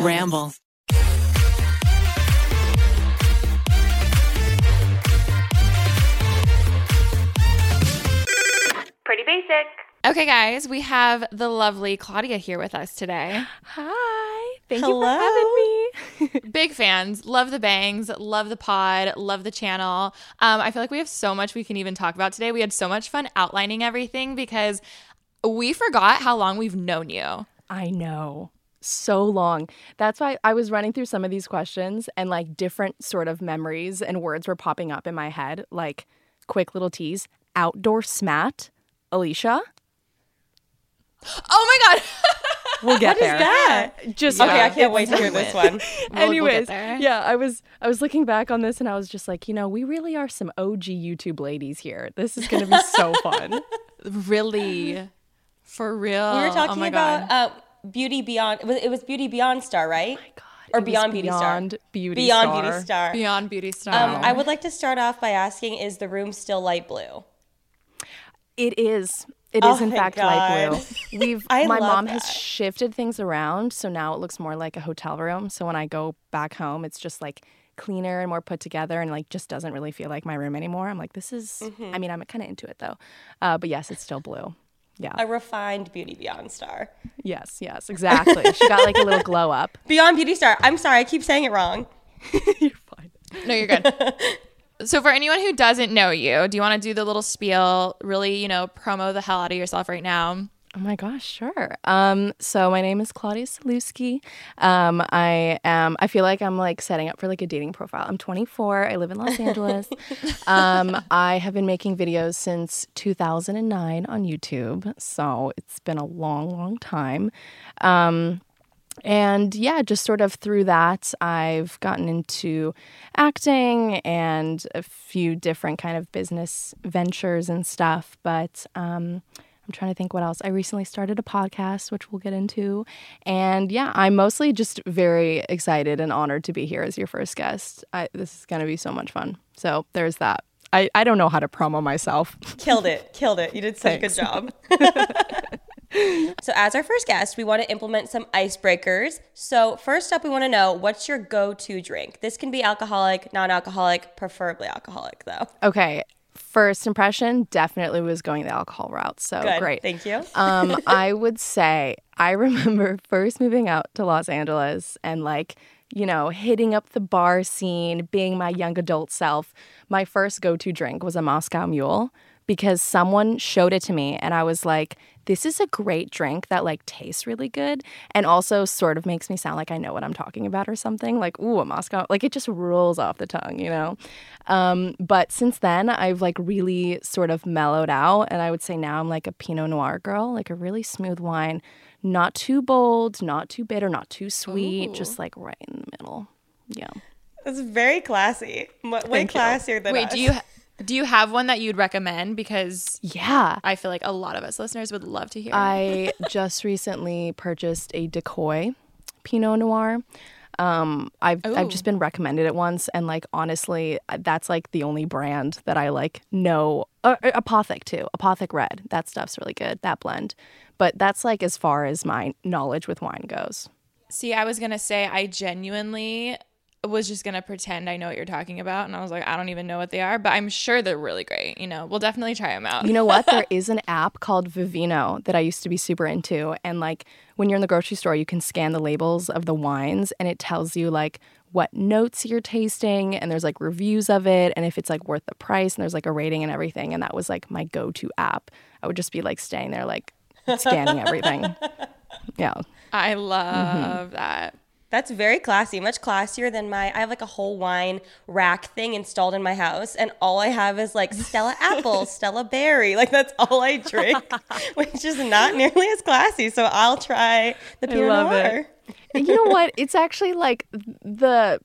Ramble. Pretty basic. Okay, guys, we have the lovely Claudia here with us today. Hi. Thank Hello. you for having me. Big fans, love the bangs, love the pod, love the channel. Um, I feel like we have so much we can even talk about today. We had so much fun outlining everything because we forgot how long we've known you. I know. So long. That's why I was running through some of these questions and like different sort of memories and words were popping up in my head. Like quick little tease. Outdoor smat. Alisha. Oh my god. We'll get there. What is that? Just Okay, I can't wait to hear this one. we'll Anyways, get there. yeah, I was I was looking back on this and I was just like, you know, we really are some OG YouTube ladies here. This is gonna be so fun. really? For real? We were oh talking my about uh, Beauty Beyond. It was, it was Beauty Beyond Star, right? God, Or it was Beyond Beauty Star. Beyond Beauty Beyond Star. Beauty Star. Beyond Beauty Star. Um, I would like to start off by asking: Is the room still light blue? It is. It is Oh in my fact light blue. We've I my mom has shifted things around, so now it looks more like a hotel room. So when I go back home, it's just like cleaner and more put together, and like just doesn't really feel like my room anymore. I'm like, this is. Mm-hmm. I mean, I'm kind of into it though, uh, but yes, it's still blue. Yeah. A refined Beauty Beyond Star. yes. Yes. Exactly. she got like a little glow up. Beyond Beauty Star. I'm sorry, I keep saying it wrong. You're fine. No, you're good. so, for anyone who doesn't know you, do you want to do the little spiel? Really, you know, promo the hell out of yourself right now. Oh my gosh, sure. Um, so my name is Claudia Sulewski. Um, I am. I feel like I'm like setting up for like a dating profile. I'm 24. I live in Los Angeles. um, I have been making videos since 2009 on YouTube, so it's been a long, long time. Um, and yeah, just sort of through that, I've gotten into acting and a few different kind of business ventures and stuff. But um, I'm trying to think what else. I recently started a podcast, which we'll get into. And yeah, I'm mostly just very excited and honored to be here as your first guest. I, this is going to be so much fun. So there's that. I, I don't know how to promo myself. Killed it. Killed it. You did such a good job. so, as our first guest, we want to implement some icebreakers. So, first up, we want to know what's your go to drink? This can be alcoholic, non alcoholic, preferably alcoholic, though. Okay. First impression definitely was going the alcohol route. So Good. great. Thank you. um, I would say I remember first moving out to Los Angeles and like, you know, hitting up the bar scene, being my young adult self. My first go to drink was a Moscow Mule because someone showed it to me and I was like, this is a great drink that like tastes really good and also sort of makes me sound like I know what I'm talking about or something. Like, ooh, a Moscow, like it just rolls off the tongue, you know? Um, but since then, I've like really sort of mellowed out and I would say now I'm like a Pinot Noir girl, like a really smooth wine, not too bold, not too bitter, not too sweet, just like right in the middle. Yeah. It's very classy. M- Way Thank you. classier than Wait, us. do you do you have one that you'd recommend? Because Yeah. I feel like a lot of us listeners would love to hear. I just recently purchased a Decoy Pinot Noir. Um, I've I've just been recommended it once, and like honestly, that's like the only brand that I like know. Uh, uh, Apothic too, Apothic Red. That stuff's really good. That blend, but that's like as far as my knowledge with wine goes. See, I was gonna say I genuinely was just gonna pretend I know what you're talking about, and I was like, I don't even know what they are, but I'm sure they're really great. You know, we'll definitely try them out. You know what? There is an app called Vivino that I used to be super into. And like when you're in the grocery store, you can scan the labels of the wines and it tells you like what notes you're tasting and there's like reviews of it and if it's like worth the price and there's like a rating and everything. And that was like my go to app. I would just be like staying there, like scanning everything. Yeah. I mm-hmm. love that. That's very classy, much classier than my. I have like a whole wine rack thing installed in my house, and all I have is like Stella Apple, Stella Berry. Like that's all I drink, which is not nearly as classy. So I'll try the Pinot love Noir. it. You know what? It's actually like the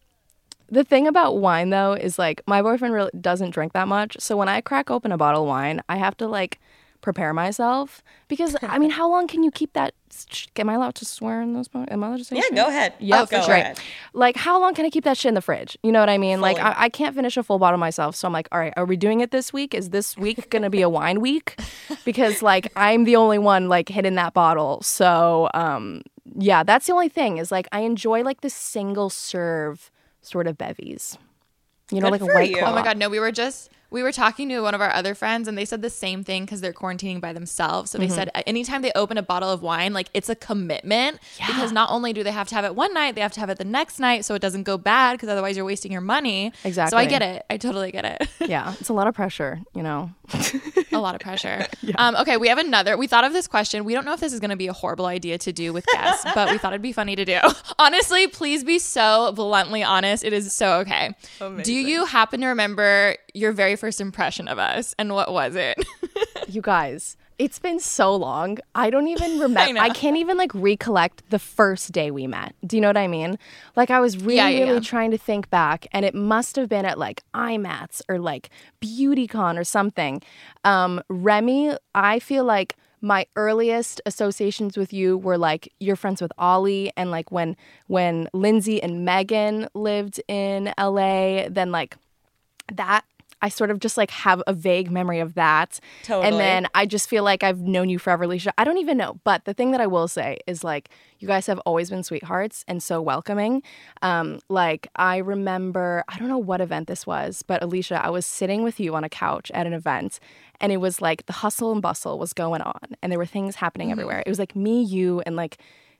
the thing about wine though is like my boyfriend really doesn't drink that much. So when I crack open a bottle of wine, I have to like prepare myself because I mean, how long can you keep that? Am I allowed to swear in this? Am I allowed to say? Yeah, shit? go ahead. Yeah, Oh, for go sure. ahead. Like, how long can I keep that shit in the fridge? You know what I mean? Like, I, I can't finish a full bottle myself. So I'm like, all right, are we doing it this week? Is this week going to be a wine week? Because, like, I'm the only one, like, hitting that bottle. So, um, yeah, that's the only thing is like I enjoy like the single serve sort of bevies. You know, Good like a white you. claw. Oh my god, no, we were just we were talking to one of our other friends and they said the same thing because they're quarantining by themselves. So they said anytime they open a bottle of wine, like it's a commitment because not only do they have to have it one night, they have to have it the next night so it doesn't go bad because otherwise you're wasting your money. Exactly. So I get it. I totally get it. Yeah, it's a lot of pressure, you know. a lot of pressure. Um, okay, we have another. We thought of this question. We don't know if this is going to be a horrible idea to do with guests, but we thought it'd be funny to do. Honestly, please be so bluntly honest. It is so okay. Do you happen to remember your very first impression of us, and what was it? You guys, it's been so long. I don't even remember. know. I, can't even like recollect the first day we met. Do you know what I mean? Like I was really, Yeah, yeah, really yeah. trying to think back, and it must have been at like IMATS or like BeautyCon or something. Um, Remi, I feel like my earliest associations with you were like you're friends with Ollie, and like when when Lindsay and Megan lived in LA, then like that I sort of just like have a vague memory of that. Totally. And then I just feel like I've known you forever, Alisha. I don't even know. But the thing that I will say is like you guys have always been sweethearts and so welcoming. Um, like I remember, I don't know what event this was, but Alisha, I was sitting with you on a couch at an event and it was like the hustle and bustle was going on and there were things happening everywhere. It was like me, you, and like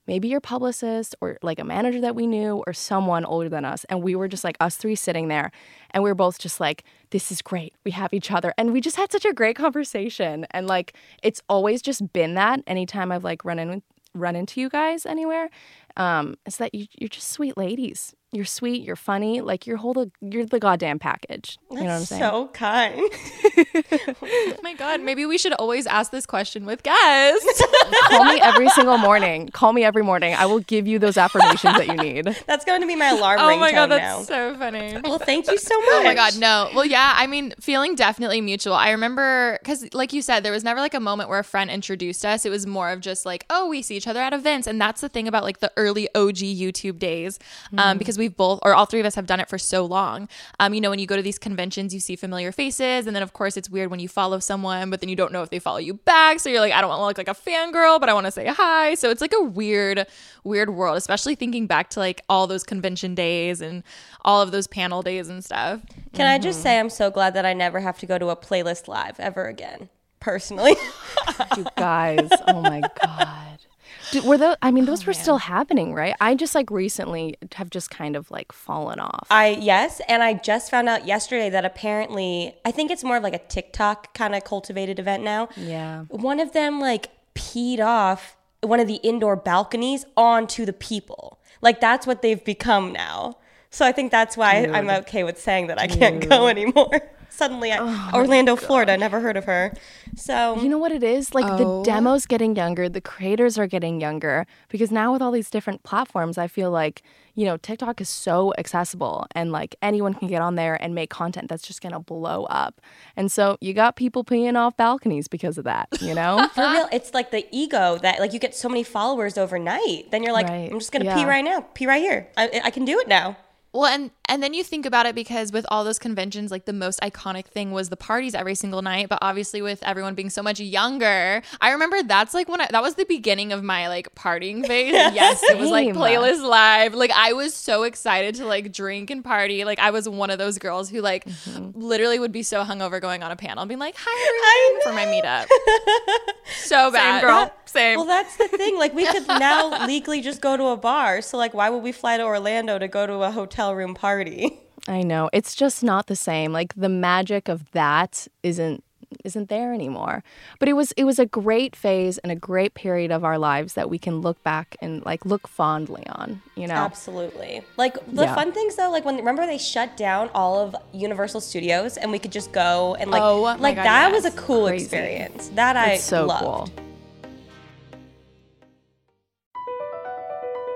maybe your publicist or like a manager that we knew or someone older than us. And we were just like us three sitting there and we were both just like, this is great. We have each other. And we just had such a great conversation. And like, it's always just been that anytime I've like run in run into you guys anywhere. Um, is that you, you're just sweet ladies. You're sweet. You're funny. Like you're whole. You're the goddamn package. You know what I'm saying? so kind. oh my god, maybe we should always ask this question with guests. Call me every single morning. Call me every morning. I will give you those affirmations that you need. That's going to be my alarm oh ringtone my god, that's now. so funny. well, thank you so much. Oh my god, no. Well, yeah, I mean, feeling definitely mutual. I remember because, like you said, there was never like a moment where a friend introduced us. It was more of just like, oh, we see each other at events, and that's the thing about like the early OG YouTube days, um, because we've both or all three of us have done it for so long. Um, you know, when you go to these conventions, you see familiar faces, and then of course it's weird when you follow someone, but then you don't know if they follow you back. So you're like, I don't want to look like a fangirl, but I want to say hi. So it's like a weird, weird world, especially thinking back to like all those convention days and all of those panel days and stuff. Can I just say I'm so glad that I never have to go to a playlist live ever again, personally. You guys. Oh my god. Dude, were those? I mean, those oh, were still happening, right? I just like recently have just kind of like fallen off. I yes, and I just found out yesterday that apparently I think it's more of like a TikTok kind of cultivated event now. Yeah. One of them like peed off one of the indoor balconies onto the people. Like that's what they've become now. So I think that's why I'm okay with saying that I can't go anymore. Suddenly, I, oh Orlando, Florida. Never heard of her. So You know what it is? Like Oh. the demos getting younger, the creators are getting younger because now with all these different platforms, I feel like, you know, TikTok is so accessible and like anyone can get on there and make content that's just going to blow up. And so you got people peeing off balconies because of that, you know? for real, it's like the ego that like you get so many followers overnight. Then you're like, Right. I'm just gonna pee right now, pee right here. I, I can do it now. Well, and and then you think about it because with all those conventions, like the most iconic thing was the parties every single night. But obviously, with everyone being so much younger, I remember that's like when I, that was the beginning of my like partying phase. yes, it was like playlist live. Like I was so excited to like drink and party. Like I was one of those girls who like mm-hmm. literally would be so hungover going on a panel, and being like, "Hi, everyone," for my meetup. so bad, girl. Same. Well, that's the thing. Like, we could now legally just go to a bar. So, like, why would we fly to Orlando to go to a hotel room party? I know. It's just not the same. Like the magic of that isn't isn't there anymore. But it was it was a great phase and a great period of our lives that we can look back and like look fondly on, you know. Absolutely. Like, the Yeah. fun things, though, like, when remember they shut down all of Universal Studios and we could just go and, like, Oh, like God, that was a cool Crazy. experience. That I It's so loved. cool.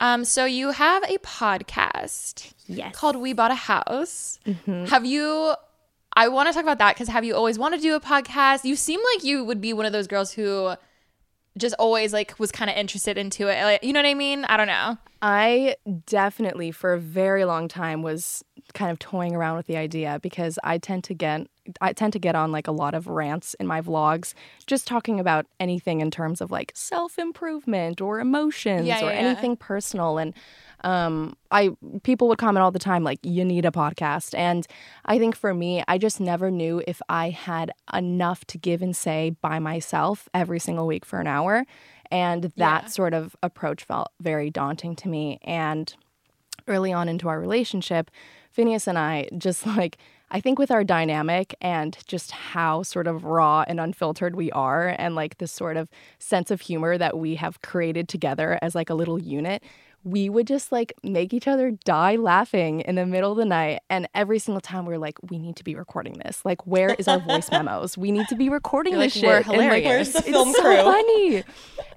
Um, so you have a podcast Yes. called We Bought a House. Have you? I want to talk about that because have you always wanted to do a podcast? You seem like you would be one of those girls who just always like was kind of interested into it. Like, you know what I mean? I don't know. I definitely, for a very long time, was kind of toying around with the idea because I tend to get I tend to get on like a lot of rants in my vlogs, just talking about anything in terms of like self improvement or emotions Yeah, or yeah, yeah. anything personal. And um, I people would comment all the time like, "You need a podcast." And I think for me, I just never knew if I had enough to give and say by myself every single week for an hour. And that Yeah. sort of approach felt very daunting to me. And early on into our relationship, Finneas and I just like I think with our dynamic and just how sort of raw and unfiltered we are and like this sort of sense of humor that we have created together as like a little unit, we would just like make each other die laughing in the middle of the night and every single time we were like we need to be recording this. Like where is our voice memos? We need to be recording You're this like, shit. "We're And, like, hilarious." Where's the it's film so funny.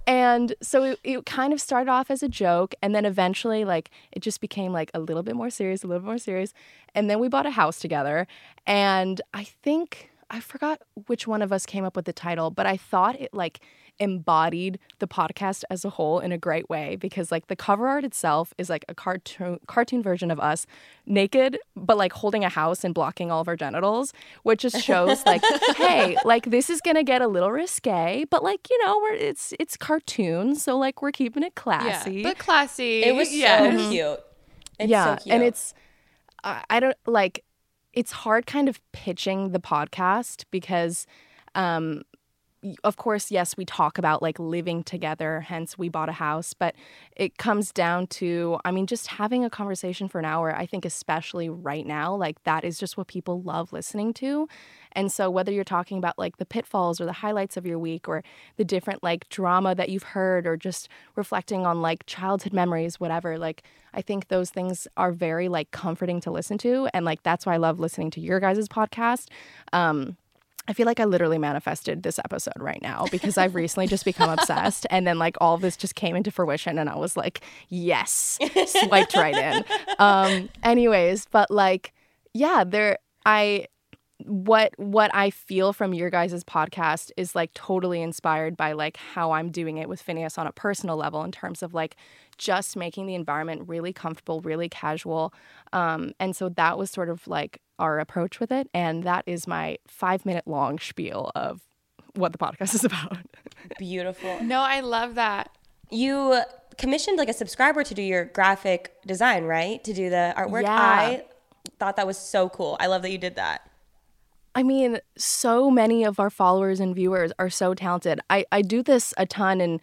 And so it, it kind of started off as a joke, and then eventually, like, it just became like a little bit more serious, a little bit more serious. And then we bought a house together, and I think I forgot which one of us came up with the title, but I thought it like embodied the podcast as a whole in a great way because like the cover art itself is like a cartoon cartoon version of us naked but like holding a house and blocking all of our genitals which just shows like hey like this is gonna get a little risque but like you know we're it's it's cartoon so like we're keeping it classy Yeah, but classy. It was yeah. so cute. It's yeah so cute. and it's I, I don't like it's hard kind of pitching the podcast because um y- of course yes we talk about like living together hence we bought a house but it comes down to i mean just having a conversation for an hour i think especially right now like that is just what people love listening to. And so whether you're talking about like the pitfalls or the highlights of your week or the different like drama that you've heard or just reflecting on like childhood memories whatever like i think those things are very like comforting to listen to and like that's why i love listening to your guys' podcast. Um I feel like I literally manifested this episode right now because I've recently just become obsessed. And then, like, all of this just came into fruition, and I was like, yes, swiped right in. Um, anyways, but like, yeah, there, I, what what I feel from your guys' podcast is like totally inspired by like how I'm doing it with Finneas on a personal level in terms of like just making the environment really comfortable, really casual. Um, and so that was sort of like our approach with it. And that is my five minute long spiel of what the podcast is about. beautiful. No, I love that. You commissioned like a subscriber to do your graphic design, right? To do the artwork. Yeah. I thought that was so cool. I love that you did that. I mean, so many of our followers and viewers are so talented. I, I do this a ton in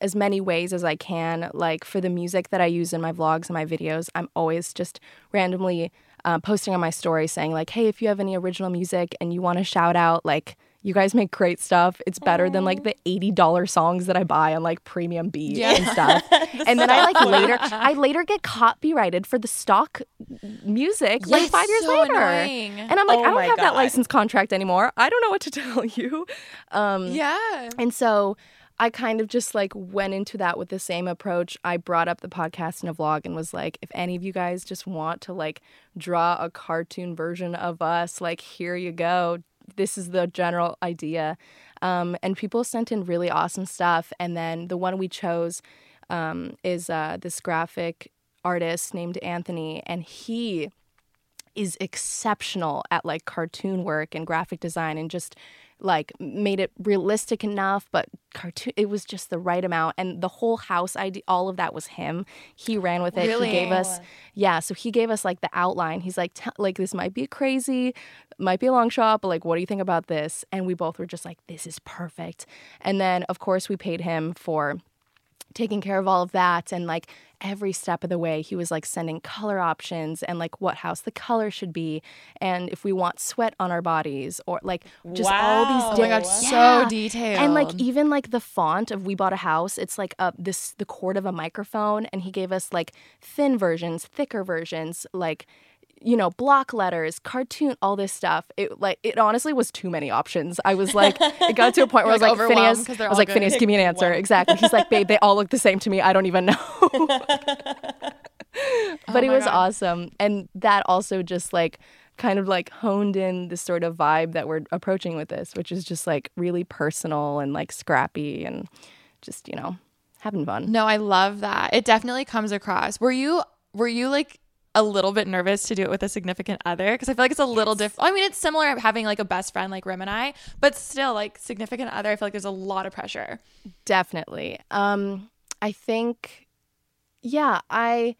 as many ways as I can. Like for the music that I use in my vlogs and my videos, I'm always just randomly uh, posting on my story saying, like, hey, if you have any original music and you want to shout out, like, you guys make great stuff. It's better than like the $80 songs that I buy on like premium beat Yeah. and stuff. and then I like later I later get copyrighted for the stock music like 5 years so later. annoying. And I'm like, Oh I don't have that license contract anymore. I don't know what to tell you. Um, Yeah. and so I kind of just like went into that with the same approach. I brought up the podcast in a vlog and was like, if any of you guys just want to like draw a cartoon version of us, like here you go. This is the general idea. Um, and people sent in really awesome stuff. And then the one we chose um, is uh, this graphic artist named Anthony, and he is exceptional at like cartoon work and graphic design and just like made it realistic enough but cartoon it was just the right amount. And the whole house idea all of that was him. He ran with it. Really? he gave us yeah so he gave us like the outline. He's like "Tell- like this might be crazy might be a long shot but like what do you think about this? And we both were just like this is perfect. And then of course we paid him for taking care of all of that and like every step of the way he was like sending color options and like what house the color should be and if we want sweat on our bodies or like just all these Oh Oh my god, so detailed. and like even like the font of we bought a house it's like a this the cord of a microphone and he gave us like thin versions thicker versions like you know block letters cartoon all this stuff it like it honestly was too many options. I was like it got to a point where i was like, like, overwhelmed i was like Finneas give me an answer. exactly. He's like babe they all look the same to me. I don't even know. Oh but it was God. awesome. And that also just like kind of like honed in the sort of vibe that we're approaching with this which is just like really personal and like scrappy and just you know having fun. No, I love that. It definitely comes across. Were you were you like a little bit nervous to do it with a significant other? Because I feel like it's a little different. I mean, it's similar having like a best friend like Rim and I, but still, like significant other, I feel like there's a lot of pressure. definitely um i think yeah i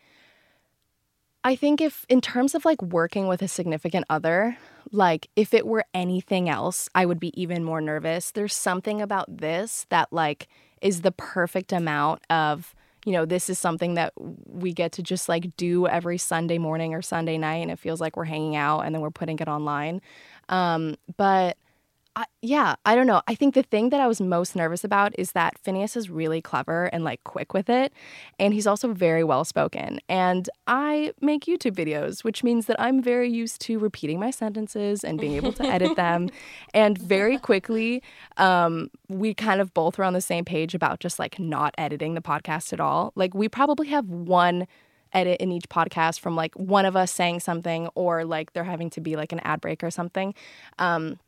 i think if in terms of like working with a significant other like if it were anything else i would be even more nervous there's something about this that like is the perfect amount of you know this is something that we get to just like do every sunday morning or sunday night and it feels like we're hanging out and then we're putting it online. Um but I, yeah, I don't know. I think the thing that I was most nervous about is that Finneas is really clever and like quick with it. And he's also very well spoken. And I make YouTube videos, which means that I'm very used to repeating my sentences and being able to edit them. And very quickly, um, we kind of both were on the same page about just like not editing the podcast at all. Like, we probably have one edit in each podcast from like one of us saying something or like there having to be like an ad break or something. Um,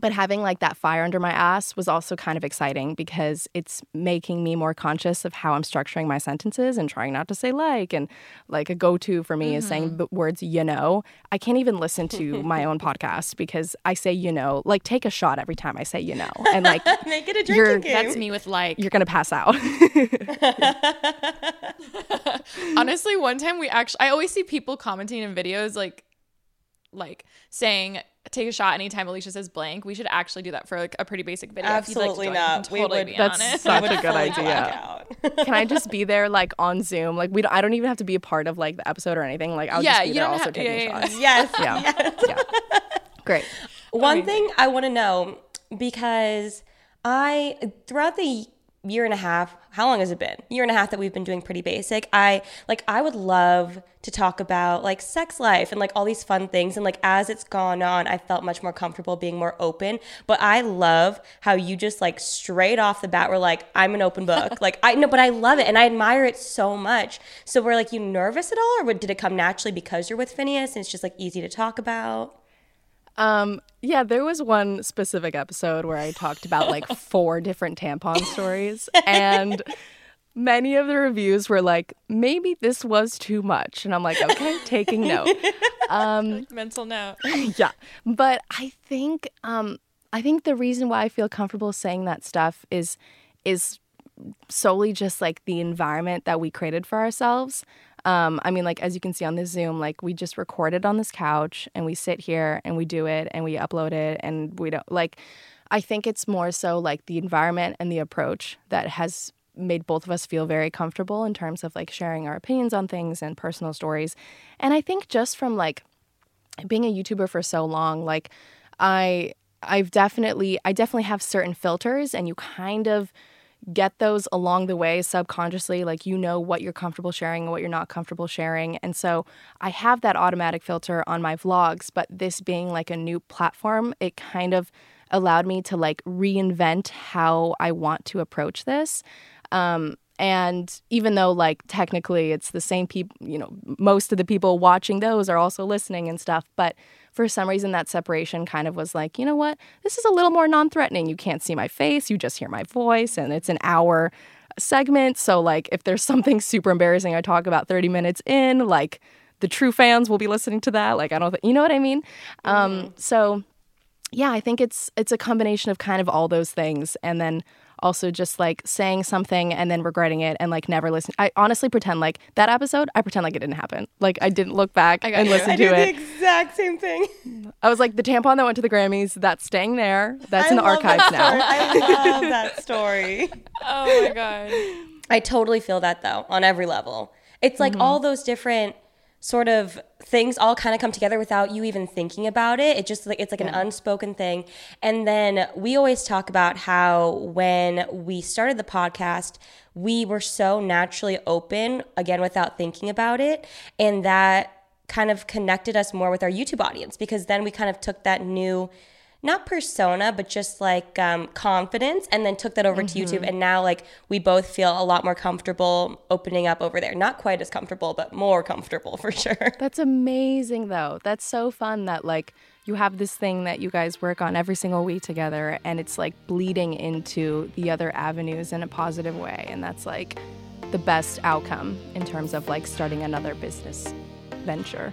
but having like that fire under my ass was also kind of exciting because it's making me more conscious of how I'm structuring my sentences and trying not to say like and like a go-to for me is saying mm-hmm. the words you know. I can't even listen to my own podcast because I say you know, like take a shot every time I say you know. And like Make it a drinking game. That's me with like. you're going to pass out. Honestly, one time we actually, I always see people commenting in videos like, like saying, "Take a shot anytime Alisha says blank." We should actually do that for like a pretty basic video. If you'd like to Absolutely join, you not. We would- be That's on it. such a good idea. Can I just be there like on Zoom? Like we don't, I don't even have to be a part of like the episode or anything. Like I'll Yeah, just be you there also have- taking yeah, yeah, shots. yes. Yeah. yes. yeah. Great. One thing I want to know because I throughout the year and a half, how long has it been? Year and a half that we've been doing pretty basic. I like I would love to talk about like sex life and like all these fun things and like as it's gone on, I felt much more comfortable being more open, but I love how you just like straight off the bat were like I'm an open book. like I know, but I love it and I admire it so much. So were like you nervous at all or did it come naturally because you're with Finneas and it's just like easy to talk about? Um, yeah, there was one specific episode where I talked about like four different tampon stories, and many of the reviews were like, maybe this was too much. And I'm like, okay, taking note. Mental note. yeah. But I think um I think the reason why I feel comfortable saying that stuff is is solely just like the environment that we created for ourselves. Um, I mean, like as you can see on this Zoom, like we just recorded on this couch and we sit here and we do it and we upload it and we don't like. I think it's more so like the environment and the approach that has made both of us feel very comfortable in terms of like sharing our opinions on things and personal stories. And I think just from like being a YouTuber for so long, like I I've definitely I definitely have certain filters and you kind of get those along the way subconsciously like you know what you're comfortable sharing and what you're not comfortable sharing. And so I have that automatic filter on my vlogs but this being like a new platform it kind of allowed me to like reinvent how I want to approach this. Um, and even though like technically it's the same people, you know, most of the people watching those are also listening and stuff, but for some reason that separation kind of was like, you know what? This is a little more non-threatening. You can't see my face, you just hear my voice and it's an hour segment. So like if there's something super embarrassing I talk about 30 minutes in, like the true fans will be listening to that. Like I don't th- you know what I mean? Um so yeah, I think it's it's a combination of kind of all those things and then also just like saying something and then regretting it and like never listen. I honestly pretend like that episode, I pretend like it didn't happen. Like I didn't look back got and you. listen I to do the it. exact same thing. I was like the tampon that went to the Grammys, that's staying there. That's in the archives now. I love that story. Oh my god. I totally feel that though on every level. It's like mm-hmm. all those different sort of things all kind of come together without you even thinking about it. It just like it's like an unspoken thing. And then we always talk about how when we started the podcast, we were so naturally open again without thinking about it and that kind of connected us more with our YouTube audience because then we kind of took that new not persona, but just like um, confidence, and then took that over to YouTube. And now, like, we both feel a lot more comfortable opening up over there. Not quite as comfortable, but more comfortable for sure. That's amazing, though. That's so fun that, like, you have this thing that you guys work on every single week together, and it's like bleeding into the other avenues in a positive way. And that's like the best outcome in terms of like starting another business venture.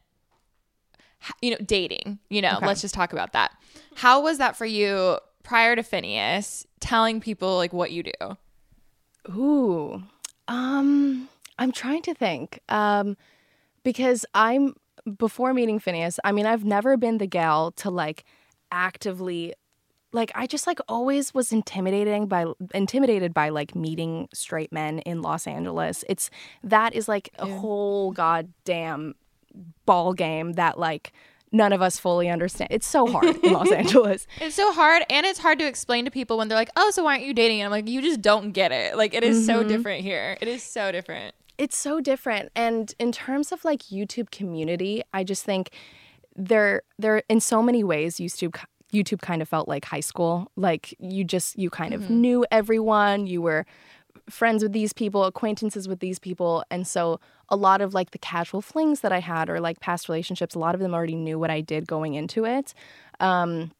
you know dating. You know, let's just talk about that. How was that for you prior to Finneas? Telling people like what you do. Ooh. Um, I'm trying to think. Um, because I'm before meeting Finneas, I mean, I've never been the gal to like actively like I just like always was intimidating by intimidated by like meeting straight men in Los Angeles. It's that is like a whole goddamn ball game that like none of us fully understand. It's so hard in Los Angeles. It's so hard, and it's hard to explain to people when they're like, "Oh, so why aren't you dating?" And I'm like, "You just don't get it. Like, it is so mm-hmm. different here. It is so different." it's so different and in terms of like youtube community i just think there there in so many ways youtube youtube kind of felt like high school like you just you kind of mm-hmm. knew everyone you were friends with these people acquaintances with these people and so a lot of like the casual flings that i had or like past relationships a lot of them already knew what i did going into it um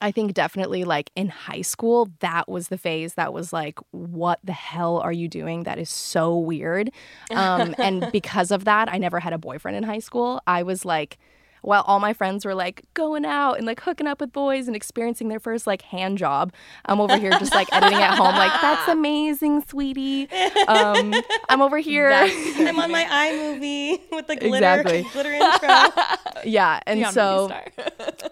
I think definitely like in high school, that was the phase that was like, what the hell are you doing? That is so weird. Um, and because of that, I never had a boyfriend in high school. I was like, while all my friends were like going out and like hooking up with boys and experiencing their first like hand job, I'm over here just like editing at home, like, that's amazing, sweetie. Um, I'm over here. I'm on my iMovie with the glitter, Exactly. glitter intro. yeah. And Yeah, so.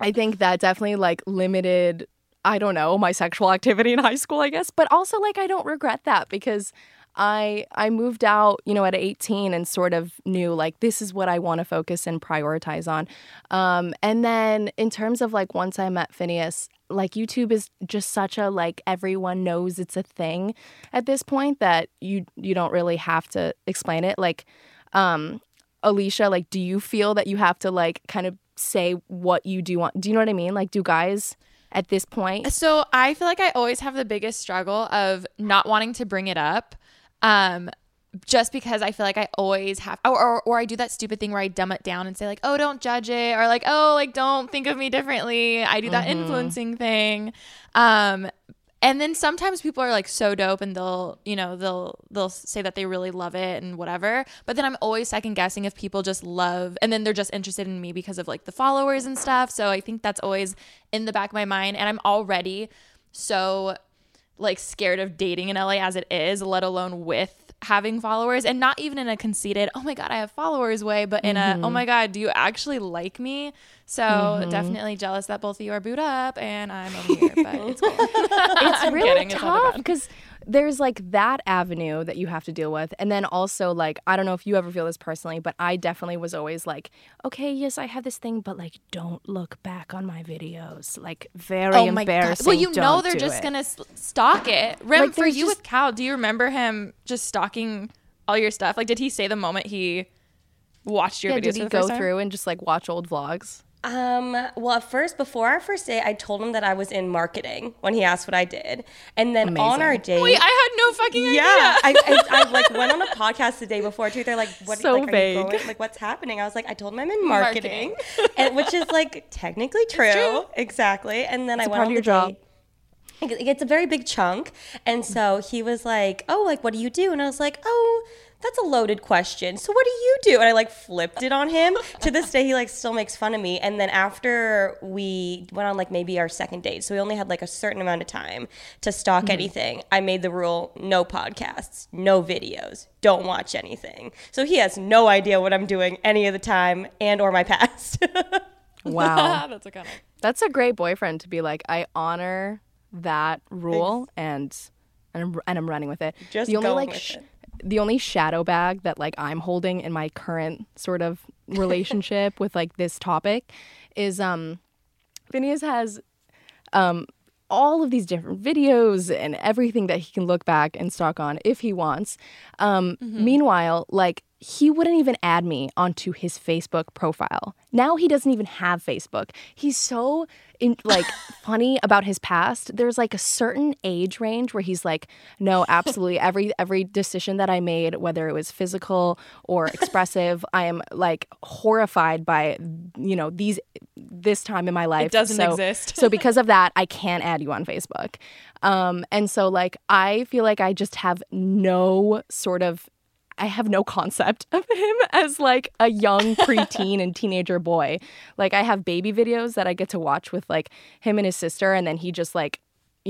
I think that definitely like limited I don't know, my sexual activity in high school, I guess, but also like I don't regret that because I I moved out, you know, at 18 and sort of knew like this is what I want to focus and prioritize on. Um and then in terms of like once I met Finneas, like YouTube is just such a like everyone knows it's a thing at this point that you you don't really have to explain it like um Alisha, like, do you feel that you have to like kind of say what you do want? Do you know what I mean? Like, do guys at this point? So I feel like I always have the biggest struggle of not wanting to bring it up. Um just because I feel like I always have or, or or I do that stupid thing where I dumb it down and say like, "Oh, don't judge it," or like, "Oh, like don't think of me differently." I do that influencing thing. Um and then sometimes people are like so dope and they'll, you know, they'll they'll say that they really love it and whatever. But then I'm always second guessing if people just love and then they're just interested in me because of like the followers and stuff. So I think that's always in the back of my mind and I'm already so like scared of dating in LA as it is, let alone with having followers and not even in a conceited, oh my God, I have followers way, but in a, oh mm-hmm. my God, do you actually like me? So mm-hmm. definitely jealous that both of you are boot up and I'm over here, but it's cool. It's really kidding, it's not that tough because there's like that avenue that you have to deal with. And then also, like, I don't know if you ever feel this personally, but I definitely was always like, okay, yes, I have this thing, but like, don't look back on my videos. Like, very Oh my god! embarrassing. Well, you know Don't they're just it. gonna stalk it. Rem, Like, for you just- with Cal, do you remember him just stalking all your stuff? Like, did he say the moment he watched your Yeah, videos did he go through and just like watch old vlogs? Um, well, at first, before our first date, I told him that I was in marketing when he asked what I did. And then on our date, Wait, I had no fucking yeah, idea. I, I, I like went on a podcast the day before too. They're like, "What? So like, are vague. you going? Like, what's happening?" I was like, "I told him I'm in marketing, and which is like technically true, exactly." And then I went part on of your the job. date. It- It's a very big chunk, and so he was like, "Oh, like what do you do?" And I was like, "Oh." That's a loaded question. So what do you do? And I like flipped it on him. to this day, he like still makes fun of me. And then after we went on like maybe our second date, so we only had like a certain amount of time to stalk mm-hmm. anything. I made the rule: no podcasts, no videos, don't watch anything. So he has no idea what I'm doing any of the time and or my past. Wow. That's a kind of. That's a great boyfriend to be like, I honor that rule and and I'm, and I'm running with it. Just the only going like with sh- it. The only shadow bag that like I'm holding in my current sort of relationship with like this topic is um Finneas has um all of these different videos and everything that he can look back and stalk on if he wants. Um, Meanwhile, like he wouldn't even add me onto his Facebook profile. Now he doesn't even have Facebook. He's so in, like funny about his past. There's like a certain age range where he's like, no, absolutely every every decision that I made, whether it was physical or expressive, I am like horrified by you know these this time in my life. It doesn't So- exist. so because of that, I can't add you on Facebook. Um, and so like I feel like I just have no sort of I have no concept of him as like a young preteen and teenager boy. Like I have baby videos that I get to watch with like him and his sister and then he just like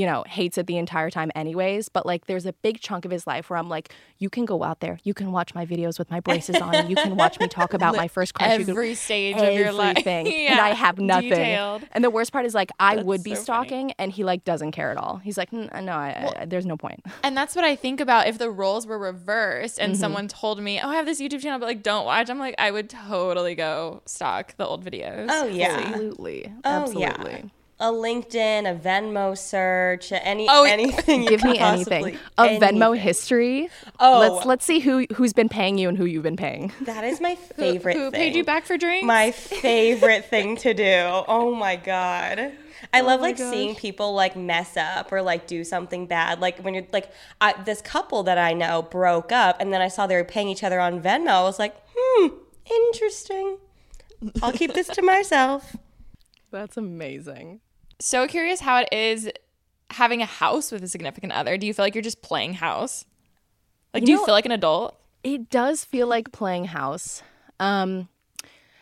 you know, hates it the entire time anyways, but like there's a big chunk of his life where I'm like, you can go out there, you can watch my videos with my braces on, you can watch me talk about my first crush. you can- Every stage of your life. everything, and I have nothing. detailed. And the worst part is like I would be so funny. stalking, and he like doesn't care at all. He's like, "Mm, no, I, I, there's no point. And that's what I think about if the roles were reversed and Mm-hmm. someone told me, "Oh, I have this YouTube channel, but like don't watch." I'm like, I would totally go stalk the old videos. oh yeah. Absolutely, Oh absolutely. yeah. A LinkedIn, a Venmo search, any Oh, anything. Give me anything. A Venmo history. Oh. let's let's see who who's been paying you and who you've been paying. That is my favorite. Who, thing. paid you back for drinks? My favorite thing to do. Oh my god. I love like seeing people like mess up or like do something bad. Like when you're like I, this couple that I know broke up, and then I saw they were paying each other on Venmo. I was like, hmm, interesting. I'll keep this to myself. That's amazing. So curious how it is having a house with a significant other. Do you feel like you're just playing house? Like, You do you feel like an adult? It does feel like playing house. Um,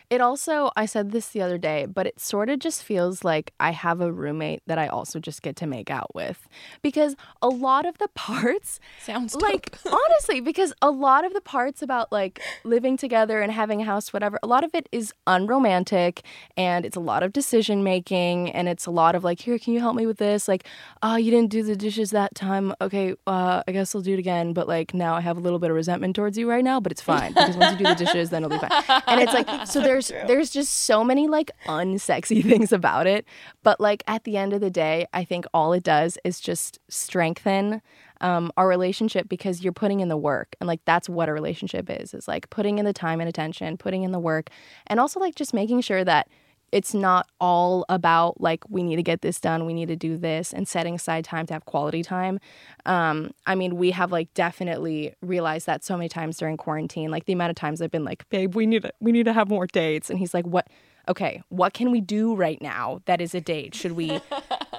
it also, I said this the other day, but it sort of just feels like I have a roommate that I also just get to make out with. Because a lot of the parts, Sounds like, honestly, because a lot of the parts about like living together and having a house, whatever, a lot of it is unromantic and it's a lot of decision making and it's a lot of like, here, can you help me with this? Like, oh, you didn't do the dishes that time. Okay, uh, I guess I'll do it again. But like, now I have a little bit of resentment towards you right now, but it's fine because once you do the dishes, then it'll be fine. And it's like, so there's there's just so many like unsexy things about it. But like at the end of the day, I think all it does is just strengthen um, our relationship because you're putting in the work and like that's what a relationship is is like putting in the time and attention putting in the work and also like just making sure that it's not all about like we need to get this done we need to do this and setting aside time to have quality time. Um i mean we have like definitely realized that so many times during quarantine like the amount of times i've been like babe we need to we need to have more dates. And he's like what okay what can we do right now that is a date? Should we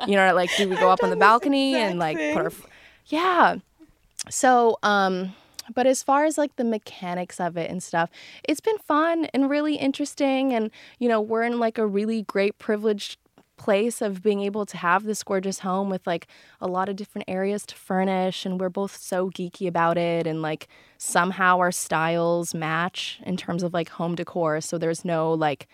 you know like do we go up on the balcony and like put our yeah. So um but as far as like the mechanics of it and stuff it's been fun and really interesting and you know we're in like a really great privileged place of being able to have this gorgeous home with like a lot of different areas to furnish and we're both so geeky about it and like somehow our styles match in terms of like home decor. So there's no like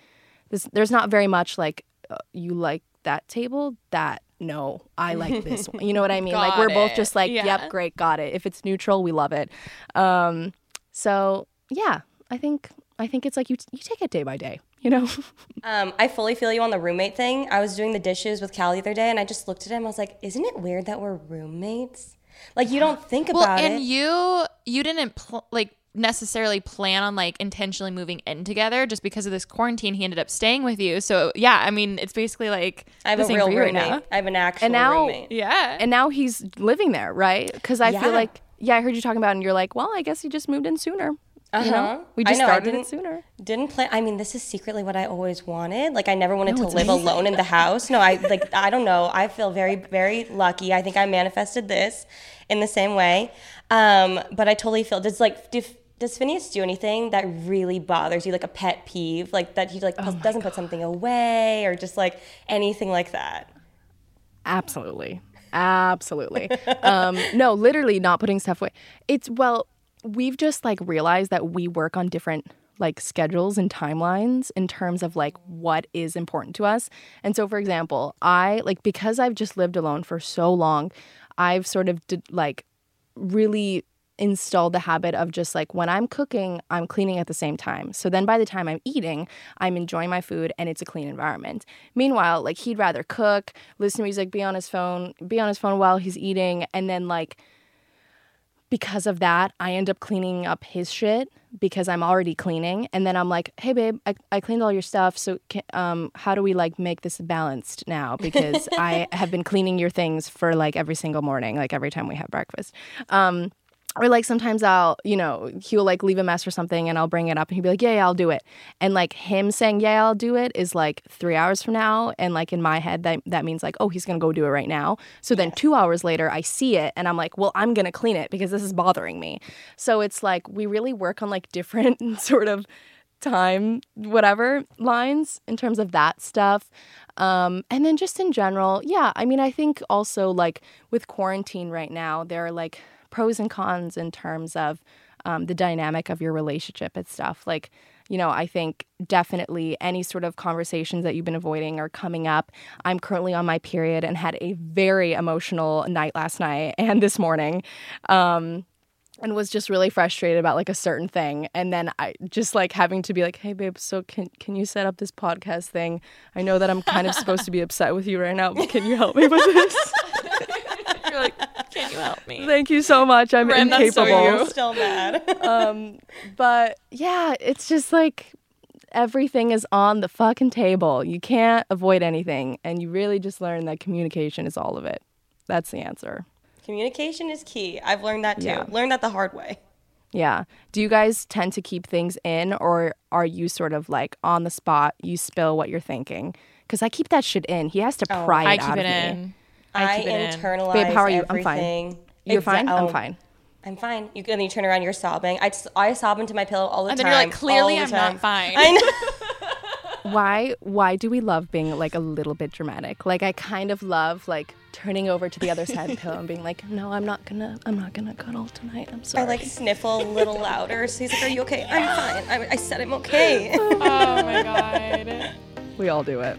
there's, there's not very much like uh, you like that table that no, I like this one. You know what I mean? like we're both just like, Yeah. yep, great, got it. If it's neutral, we love it. Um, so yeah, I think I think it's like you you take it day by day. You know, Um, I fully feel you on the roommate thing. I was doing the dishes with Cal the other day, and I just looked at him. I was like, "Isn't it weird that we're roommates? Like, you don't think Well, about and it." And you you didn't pl- like necessarily plan on like intentionally moving in together just because of this quarantine. He ended up staying with you. So yeah, I mean, it's basically like I have a real for you right roommate. now. I have an actual And now- roommate. Yeah. and now he's living there, right? Because I Yeah. feel like yeah, I heard you talking about, it and you're like, well, I guess he just moved in sooner. You know, Uh-huh. we I just know, I started didn't- it sooner. Didn't plan. I mean, this is secretly what I always wanted. Like, I never wanted to live alone in the house. No, I like. I don't know. I feel very, very lucky. I think I manifested this in the same way. Um, but I totally feel. Does like do, does Finneas do anything that really bothers you, like a pet peeve, like that he like put- doesn't put something away, or just like anything like that? Absolutely. Absolutely. um, no, literally not putting stuff away. It's, well, we've just like realized that we work on different like schedules and timelines in terms of like what is important to us. And so, for example, I like because I've just lived alone for so long, I've sort of did, like really installed the habit of just like when I'm cooking, I'm cleaning at the same time. So then by the time I'm eating, I'm enjoying my food and it's a clean environment. Meanwhile, like he'd rather cook, listen to music, be on his phone, be on his phone while he's eating, and then like because of that, I end up cleaning up his shit because I'm already cleaning. And then I'm like, hey, babe, I, I cleaned all your stuff. So can, um, how do we like make this balanced now? Because I have been cleaning your things for like every single morning, like every time we have breakfast. Um, or like sometimes I'll, you know, he'll like leave a mess or something and I'll bring it up and he'll be like, yeah, yeah, I'll do it. And like him saying, yeah, I'll do it is like three hours from now. And like in my head, that, that means like, oh, he's going to go do it right now. So then two hours later, I see it and I'm like, well, I'm going to clean it because this is bothering me. So it's like we really work on like different sort of time, whatever lines in terms of that stuff. Um, and then just in general, yeah, I mean, I think also like with quarantine right now, there are like pros and cons in terms of um, the dynamic of your relationship and stuff. Like, you know, I think definitely any sort of conversations that you've been avoiding are coming up. I'm currently on my period and had a very emotional night last night and this morning. Um, and was just really frustrated about like a certain thing and then i just like having to be like hey babe so can can you set up this podcast thing i know that i'm kind of supposed to be upset with you right now but can you help me with this You're like, can you help me? thank you so much i'm Ren, that's so incapable you. Still mad. um but yeah it's just like everything is on the fucking table you can't avoid anything and you really just learn that communication is all of it that's the answer Communication is key. I've learned that too. Yeah. Learned that the hard way. Yeah. Do you guys tend to keep things in or are you sort of like on the spot, you spill what you're thinking? Because I keep that shit in. He has to pry it I out keep of it me. In. I, keep it in. internalize Babe, how are you? I'm fine. You're Exa- fine? I'm oh, fine. I'm fine. You and then you turn around, you're sobbing. I, I sob into my pillow all the time. And then you're like, clearly I'm the not fine. I know. Why why do we love being like a little bit dramatic? Like I kind of love like turning over to the other side of the pillow and being like, "No, I'm not going to I'm not going to cuddle tonight. I'm sorry. I like sniffle a little louder. So he's like, "Are you okay?" I'm fine. I, I said I'm okay. Oh my god. we all do it.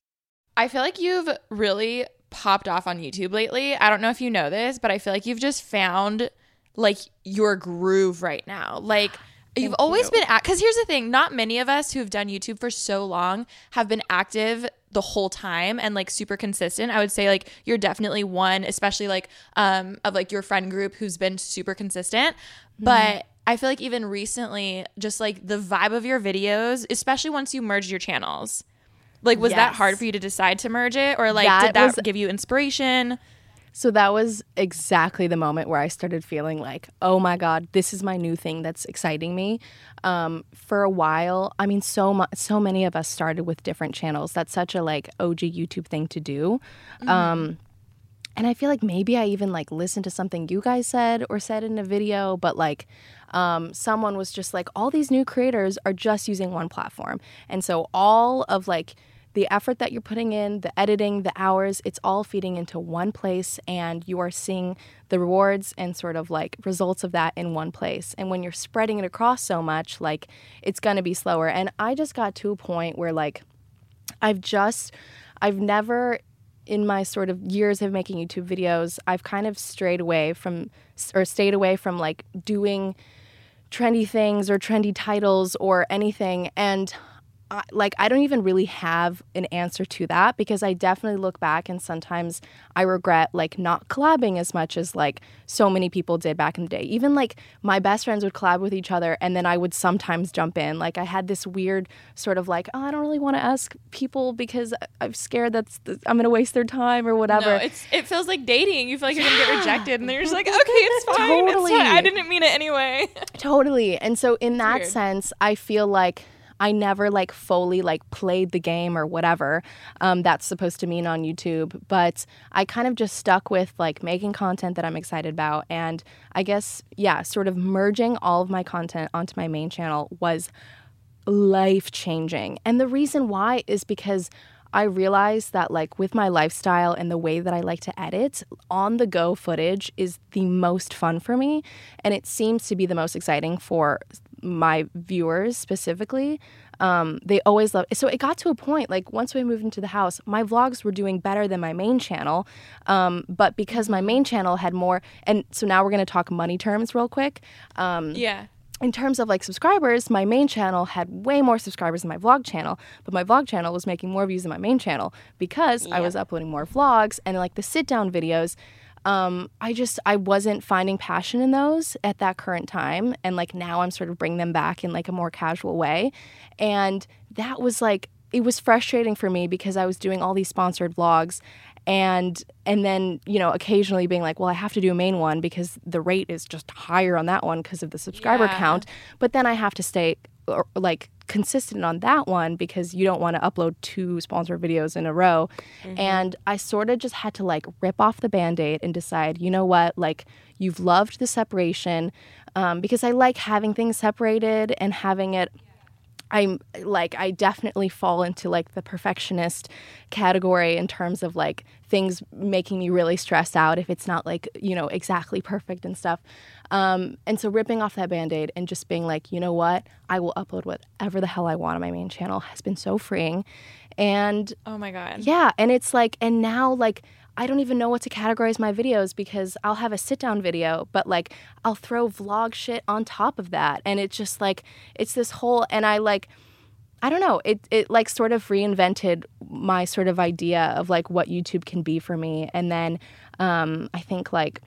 I feel like you've really popped off on YouTube lately. I don't know if you know this, but I feel like you've just found like your groove right now. Like you've always been at cuz here's the thing, not many of us who've done YouTube for so long have been active the whole time and like super consistent. I would say like you're definitely one, especially like um of like your friend group who's been super consistent. But I feel like even recently just like the vibe of your videos, especially once you merged your channels. Like was that hard for you to decide to merge it or like That did that was- give you inspiration? So that was exactly the moment where I started feeling like, oh my God, this is my new thing that's exciting me. Um, for a while, I mean, so mu- so many of us started with different channels. That's such a like OG YouTube thing to do. Um, and I feel like maybe I even like listened to something you guys said or said in a video, but like um, someone was just like, all these new creators are just using one platform. And so all of like the effort that you're putting in, the editing, the hours, it's all feeding into one place and you are seeing the rewards and sort of like results of that in one place. And when you're spreading it across so much, like it's going to be slower. And I just got to a point where like I've just, I've never, in my sort of years of making YouTube videos, I've kind of strayed away from, or stayed away from like doing trendy things or trendy titles or anything. And I, like, I don't even really have an answer to that because I definitely look back and sometimes I regret like not collabing as much as like so many people did back in the day. Even like my best friends would collab with each other and then I would sometimes jump in. Like, I had this weird sort of like, oh, I don't really want to ask people because I'm scared that I'm going to waste their time or whatever. No, it's it feels like dating. You feel like you're gonna get rejected, and then you're just like, okay, it's fine. It's Totally. fine. I didn't mean it anyway. Totally. And so in that weird. sense, I feel like I never like fully like played the game or whatever um, that's supposed to mean on YouTube, but I kind of just stuck with like making content that I'm excited about, and I guess yeah, sort of merging all of my content onto my main channel was life changing. And the reason why is because I realized that, like, with my lifestyle and the way that I like to edit, on the go footage is the most fun for me. And it seems to be the most exciting for my viewers specifically. Um, they always love So it got to a point, like, once we moved into the house, my vlogs were doing better than my main channel. Um, but because my main channel had more, and so now we're going to talk money terms real quick. Um, yeah. in terms of like subscribers, my main channel had way more subscribers than my vlog channel, but my vlog channel was making more views than my main channel because I was uploading more vlogs and like the sit down videos. Um, I just I wasn't finding passion in those at that current time, and like now I'm sort of bringing them back in like a more casual way, and that was like it was frustrating for me because I was doing all these sponsored vlogs and and then you know occasionally being like well i have to do a main one because the rate is just higher on that one because of the subscriber Yeah. count. But then i have to stay or, like consistent on that one because you don't want to upload two sponsored videos in a row. And i sort of just had to like rip off the band-aid and decide you know what? Like you've loved the separation um, because i like having things separated and having it I'm like I definitely fall into like the perfectionist category in terms of like things making me really stress out if it's not like you know exactly perfect and stuff. Um, and so ripping off that band-aid and just being like, you know what, I will upload whatever the hell I want on my main channel has been so freeing. And Oh my god. yeah, and it's like, and now like I don't even know what to categorize my videos because I'll have a sit down video, but like I'll throw vlog shit on top of that, and it's just like it's this whole, and I like. I don't know. It it like sort of reinvented my sort of idea of like what YouTube can be for me. And then um, I think like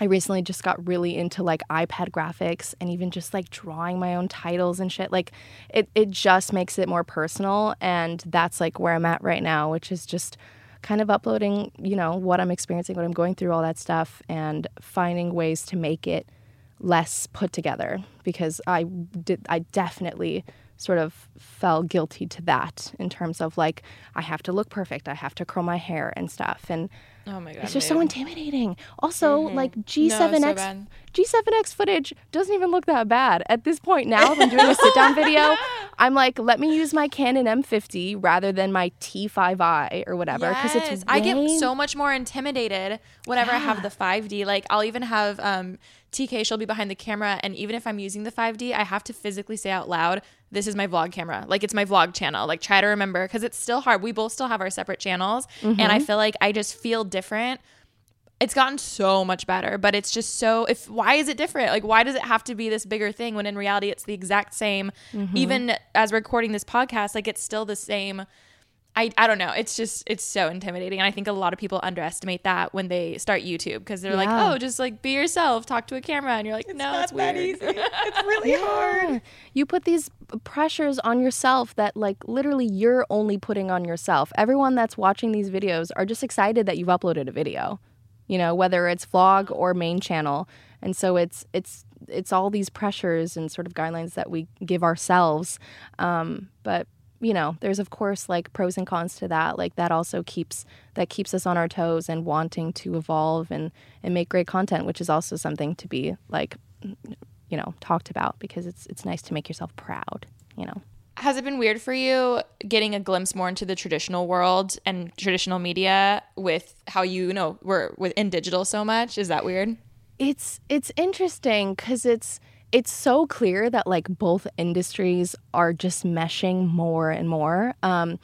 I recently just got really into like iPad graphics and even just like drawing my own titles and shit. Like it it just makes it more personal and that's like where I'm at right now, which is just kind of uploading, you know, what I'm experiencing, what I'm going through, all that stuff and finding ways to make it less put together because I did I definitely sort of fell guilty to that in terms of like I have to look perfect, I have to curl my hair and stuff, and Oh my god. it's just so intimidating. Also, mm-hmm. like G7X so bad. G7X footage doesn't even look that bad at this point. Now, if I'm doing a sit down video, I'm like, let me use my Canon M50 rather than my T5i or whatever because Yes. it's I get so much more intimidated whenever I have the 5D. Like I'll even have um TK she'll be behind the camera and even if I'm using the 5D, I have to physically say out loud, this is my vlog camera. Like it's my vlog channel. Like try to remember cuz it's still hard. We both still have our separate channels and I Mm-hmm. feel like I just feel different. It's gotten so much better, but it's just so if why is it different? Like why does it have to be this bigger thing when in reality it's the exact same Mm-hmm. even as recording this podcast, like it's still the same I, I don't know. It's just it's so intimidating, and I think a lot of people underestimate that when they start YouTube because they're like, oh, just like be yourself, talk to a camera, and you're like, no, it's weird. it's really Yeah. You put these pressures on yourself that like literally you're only putting on yourself. Everyone that's watching these videos are just excited that you've uploaded a video. You know, whether it's vlog or main channel. And so it's it's it's all these pressures and sort of guidelines that we give ourselves. Um, but you know, there's of course like pros and cons to that. Like that also keeps that keeps us on our toes and wanting to evolve and and make great content, which is also something to be like you know talked about because it's it's nice to make yourself proud you know Has it been weird for you getting a glimpse more into the traditional world and traditional media with how you, you know were within digital so much? Is that weird? it's it's interesting because it's it's so clear that like both industries are just meshing more and more um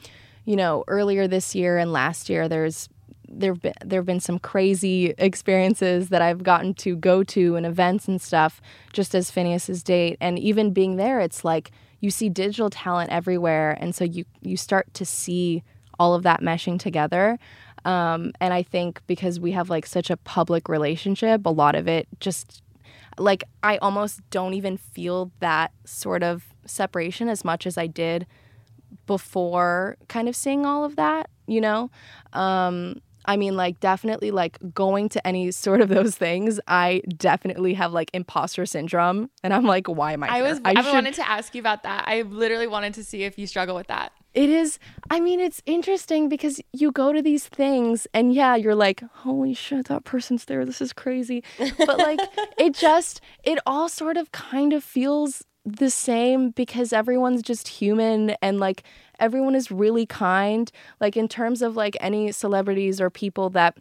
you know earlier this year and last year there's there've been there've been some crazy experiences that I've gotten to go to and events and stuff just as Finneas's date and even being there it's like you see digital talent everywhere and so you you start to see all of that meshing together um, and I think because we have like such a public relationship a lot of it just like I almost don't even feel that sort of separation as much as I did before kind of seeing all of that, you know? Um, I mean, like, definitely, like, going to any sort of those things, I definitely have, like, imposter syndrome. And I'm like, why am I I here? was. I, should- wanted to ask you about that. I literally wanted to see if you struggle with that. It is, I mean, it's interesting because you go to these things and yeah, you're like, holy shit, that person's there. This is crazy. But like, it just, it all sort of kind of feels the same because everyone's just human and like everyone is really kind. Like, in terms of like any celebrities or people that,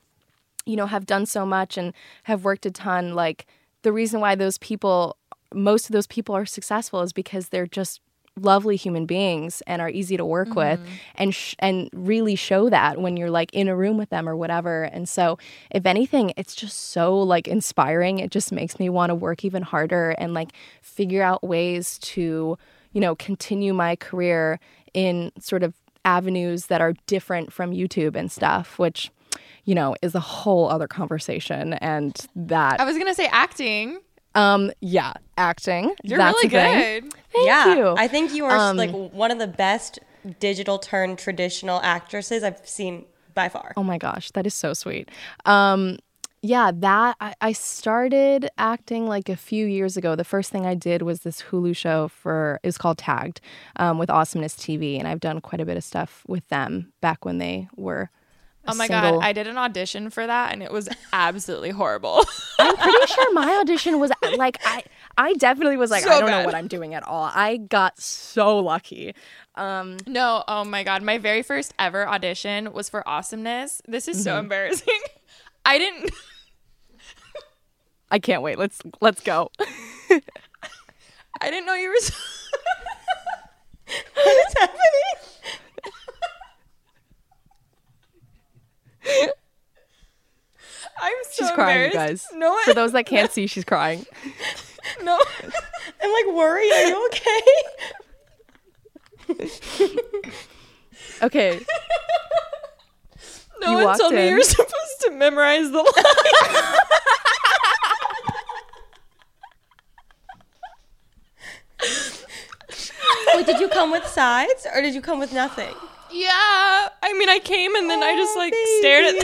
you know, have done so much and have worked a ton, like, the reason why those people, most of those people are successful is because they're just lovely human beings and are easy to work with mm-hmm. and sh- and really show that when you're like in a room with them or whatever. And so if anything it's just so like inspiring. It just makes me want to work even harder and like figure out ways to you know continue my career in sort of avenues that are different from YouTube and stuff which you know is a whole other conversation and that I was gonna say acting. Um yeah acting You're that's really a thing. good. Thank yeah, you. I think you are Um, like one of the best digital turned traditional actresses I've seen by far. Oh my gosh, that is so sweet. Um, yeah, that I, I started acting like a few years ago. The first thing I did was this Hulu show for it was called Tagged um, with Awesomeness TV, and I've done quite a bit of stuff with them back when they were. Oh my single- god, I did an audition for that and it was absolutely horrible. I'm pretty sure my audition was like I I definitely was like So I don't know what I'm doing at all. I got so lucky. Um, no, oh my god, my very first ever audition was for Awesomeness. This is so Mhm. embarrassing. I didn't I can't wait. Let's let's go. I didn't know you were so what is happening? I'm so crying, you guys. No, For those that can't see, she's crying. no. I'm like worried. Are you okay? Okay. No You one walked told me you're supposed to memorize the line. Wait, did you come with sides or did you come with nothing? yeah. I mean, I came and then I just Oh, like stared at.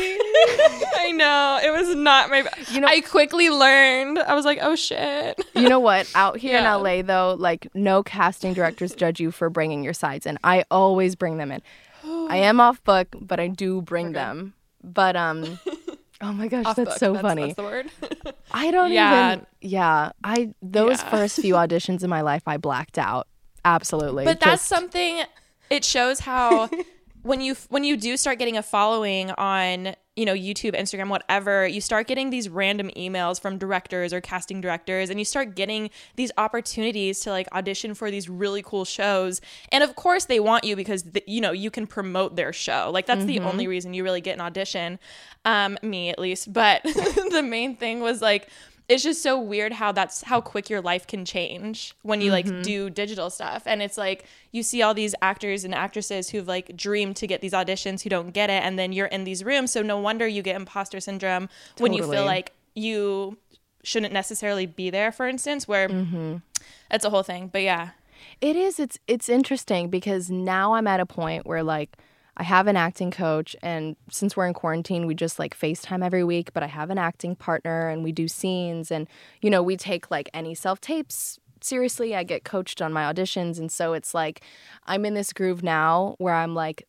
I know it was not my. You know, I quickly learned. I was like, oh shit. You know what? Out here Yeah. in LA, though, like no casting directors judge you for bringing your sides in. I always bring them in. I am off book, but I do bring them. But um, oh my gosh, Off that's book, so that's, funny. That's the word. I don't Yeah. even. Yeah, I those Yeah. first few auditions in my life, I blacked out. Absolutely. but that's something it shows how when you when you do start getting a following on you know youtube instagram whatever you start getting these random emails from directors or casting directors and you start getting these opportunities to like audition for these really cool shows. And of course they want you because th- you know you can promote their show. Like that's the only reason you really get an audition um me at least. But the main thing was like it's just so weird how that's how quick your life can change when you like mm-hmm. do digital stuff. And it's like you see all these actors and actresses who've like dreamed to get these auditions who don't get it and then you're in these rooms so no wonder you get imposter syndrome when you feel like you shouldn't necessarily be there for instance where mm-hmm. it's a whole thing. But yeah. It is. It's it's interesting because now I'm at a point where like I have an acting coach and since we're in quarantine, we just like FaceTime every week, but I have an acting partner and we do scenes and you know, we take like any self-tapes seriously. I get coached on my auditions and so it's like I'm in this groove now where I'm like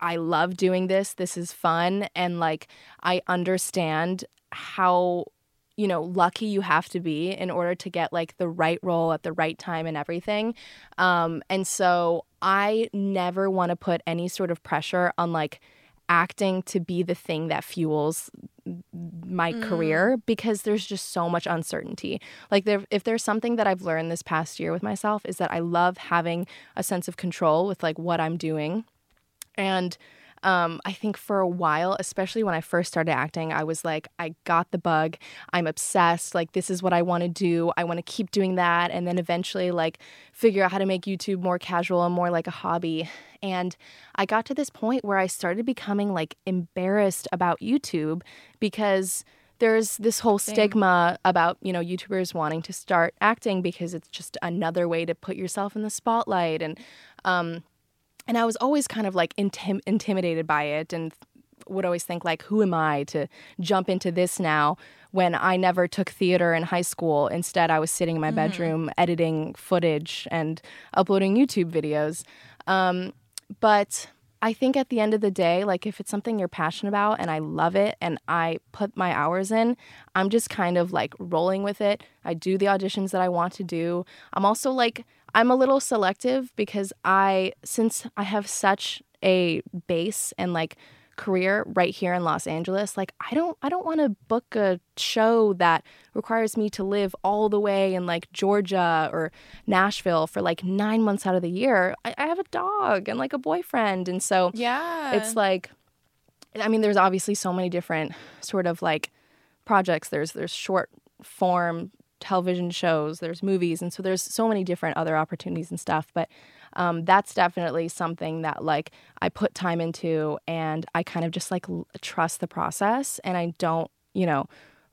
I love doing this. This is fun and like I understand how you know lucky you have to be in order to get like the right role at the right time and everything um and so i never want to put any sort of pressure on like acting to be the thing that fuels my mm. career because there's just so much uncertainty. Like there if there's something that I've learned this past year with myself is that I love having a sense of control with like what I'm doing. And um, I think for a while, especially when I first started acting, I was like, I got the bug. I'm obsessed. Like, this is what I want to do. I want to keep doing that. And then eventually, like, figure out how to make YouTube more casual and more like a hobby. And I got to this point where I started becoming like embarrassed about YouTube because there's this whole stigma about you know youtubers wanting to start acting because it's just another way to put yourself in the spotlight and um and I was always kind of like intim- intimidated by it and would always think like who am I to jump into this now when I never took theater in high school? Instead I was sitting in my bedroom editing footage and uploading YouTube videos. Um, but I think at the end of the day like if it's something you're passionate about and I love it and I put my hours in I'm just kind of like rolling with it. I do the auditions that I want to do. I'm also like I'm a little selective because I since I have such a base and like career right here in Los Angeles, like I don't I don't want to book a show that requires me to live all the way in like Georgia or Nashville for like 9 months out of the year. I, I have a dog and like a boyfriend and so yeah it's like I mean there's obviously so many different sort of like projects. There's there's short form television shows, there's movies, and so there's so many different other opportunities and stuff. But um, that's definitely something that like I put time into, and I kind of just like l- trust the process, and I don't, you know.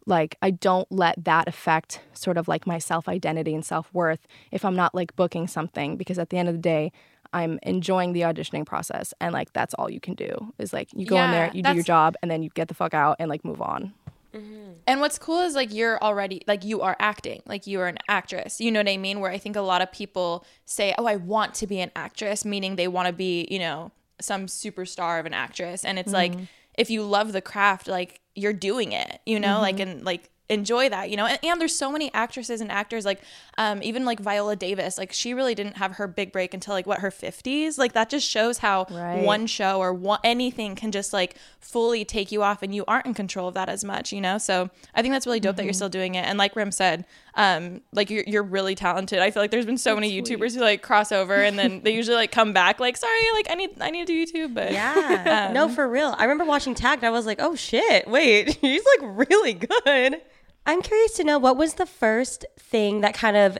Like, I don't let that affect sort of like my self identity and self worth if I'm not like booking something because at the end of the day, I'm enjoying the auditioning process. And like, that's all you can do is like, you go in there, you do your job, and then you get the fuck out and like move on. Mm-hmm. And what's cool is like you're already like you are acting, like you are an actress. You know what I mean? Where I think a lot of people say, "Oh, I want to be an actress," meaning they want to be, you know, some superstar of an actress. And it's like mm-hmm. if you love the craft, like you're doing it, you know, like mm-hmm. and like enjoy that, you know. And, and there's so many actresses and actors like um even like Viola Davis, like she really didn't have her big break until like what her 50s. Like that just shows how Right. one show or one, anything can just like fully take you off and you aren't in control of that as much, you know? So I think that's really dope that you're still doing it. And like Rim said, um, like you're, you're really talented. I feel like there's been so many YouTubers who like cross over and then they usually like come back like, sorry, like I need, I need to do YouTube, but Yeah. no, for real. I remember watching Tagged. I was like, oh shit, wait, he's like really good. I'm curious to know what was the first thing that kind of,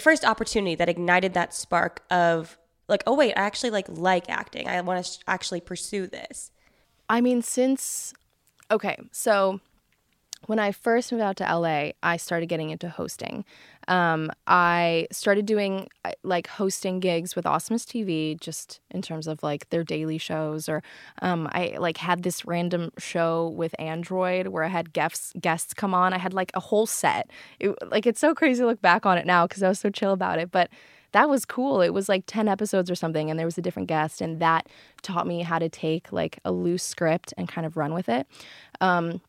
first opportunity that ignited that spark of like, oh wait, I actually like like acting. I want to sh- actually pursue this. I mean, since okay, so when I first moved out to LA, I started getting into hosting. Um, I started doing uh, like hosting gigs with Awesomeness TV, just in terms of like their daily shows, or um, I like had this random show with Android where I had guests guests come on. I had like a whole set. It, like it's so crazy to look back on it now because I was so chill about it, but that was cool. It was like 10 episodes or something, and there was a different guest, and that taught me how to take like a loose script and kind of run with it. Um,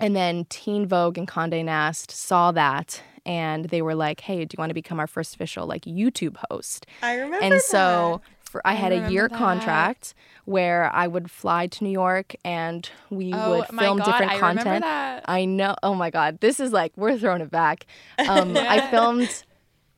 and then Teen Vogue and Condé Nast saw that and they were like, "Hey, do you want to become our first official like YouTube host?" I remember. And so for, I, I had a year that. contract where I would fly to New York and we Oh would film God, different I content. I know. Oh my god, this is like we're throwing it back. Um, I filmed.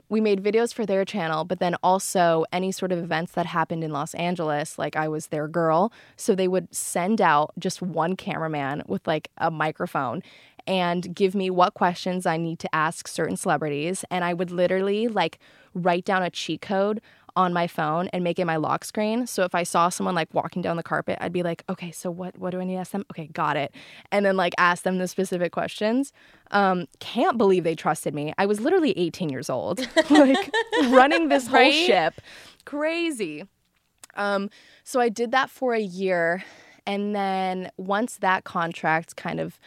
We made videos for their channel, but then also any sort of events that happened in Los Angeles, like I was their girl. So they would send out just one cameraman with like a microphone and give me what questions I need to ask certain celebrities. And I would literally like write down a cheat code on my phone and make it my lock screen. So if I saw someone like walking down the carpet, I'd be like, okay, so what what do I need to ask them? Okay, got it. And then like ask them the specific questions. Um, can't believe they trusted me. I was literally 18 years old, like running this whole Right? ship. Crazy. Um, so I did that for a year. And then once that contract kind of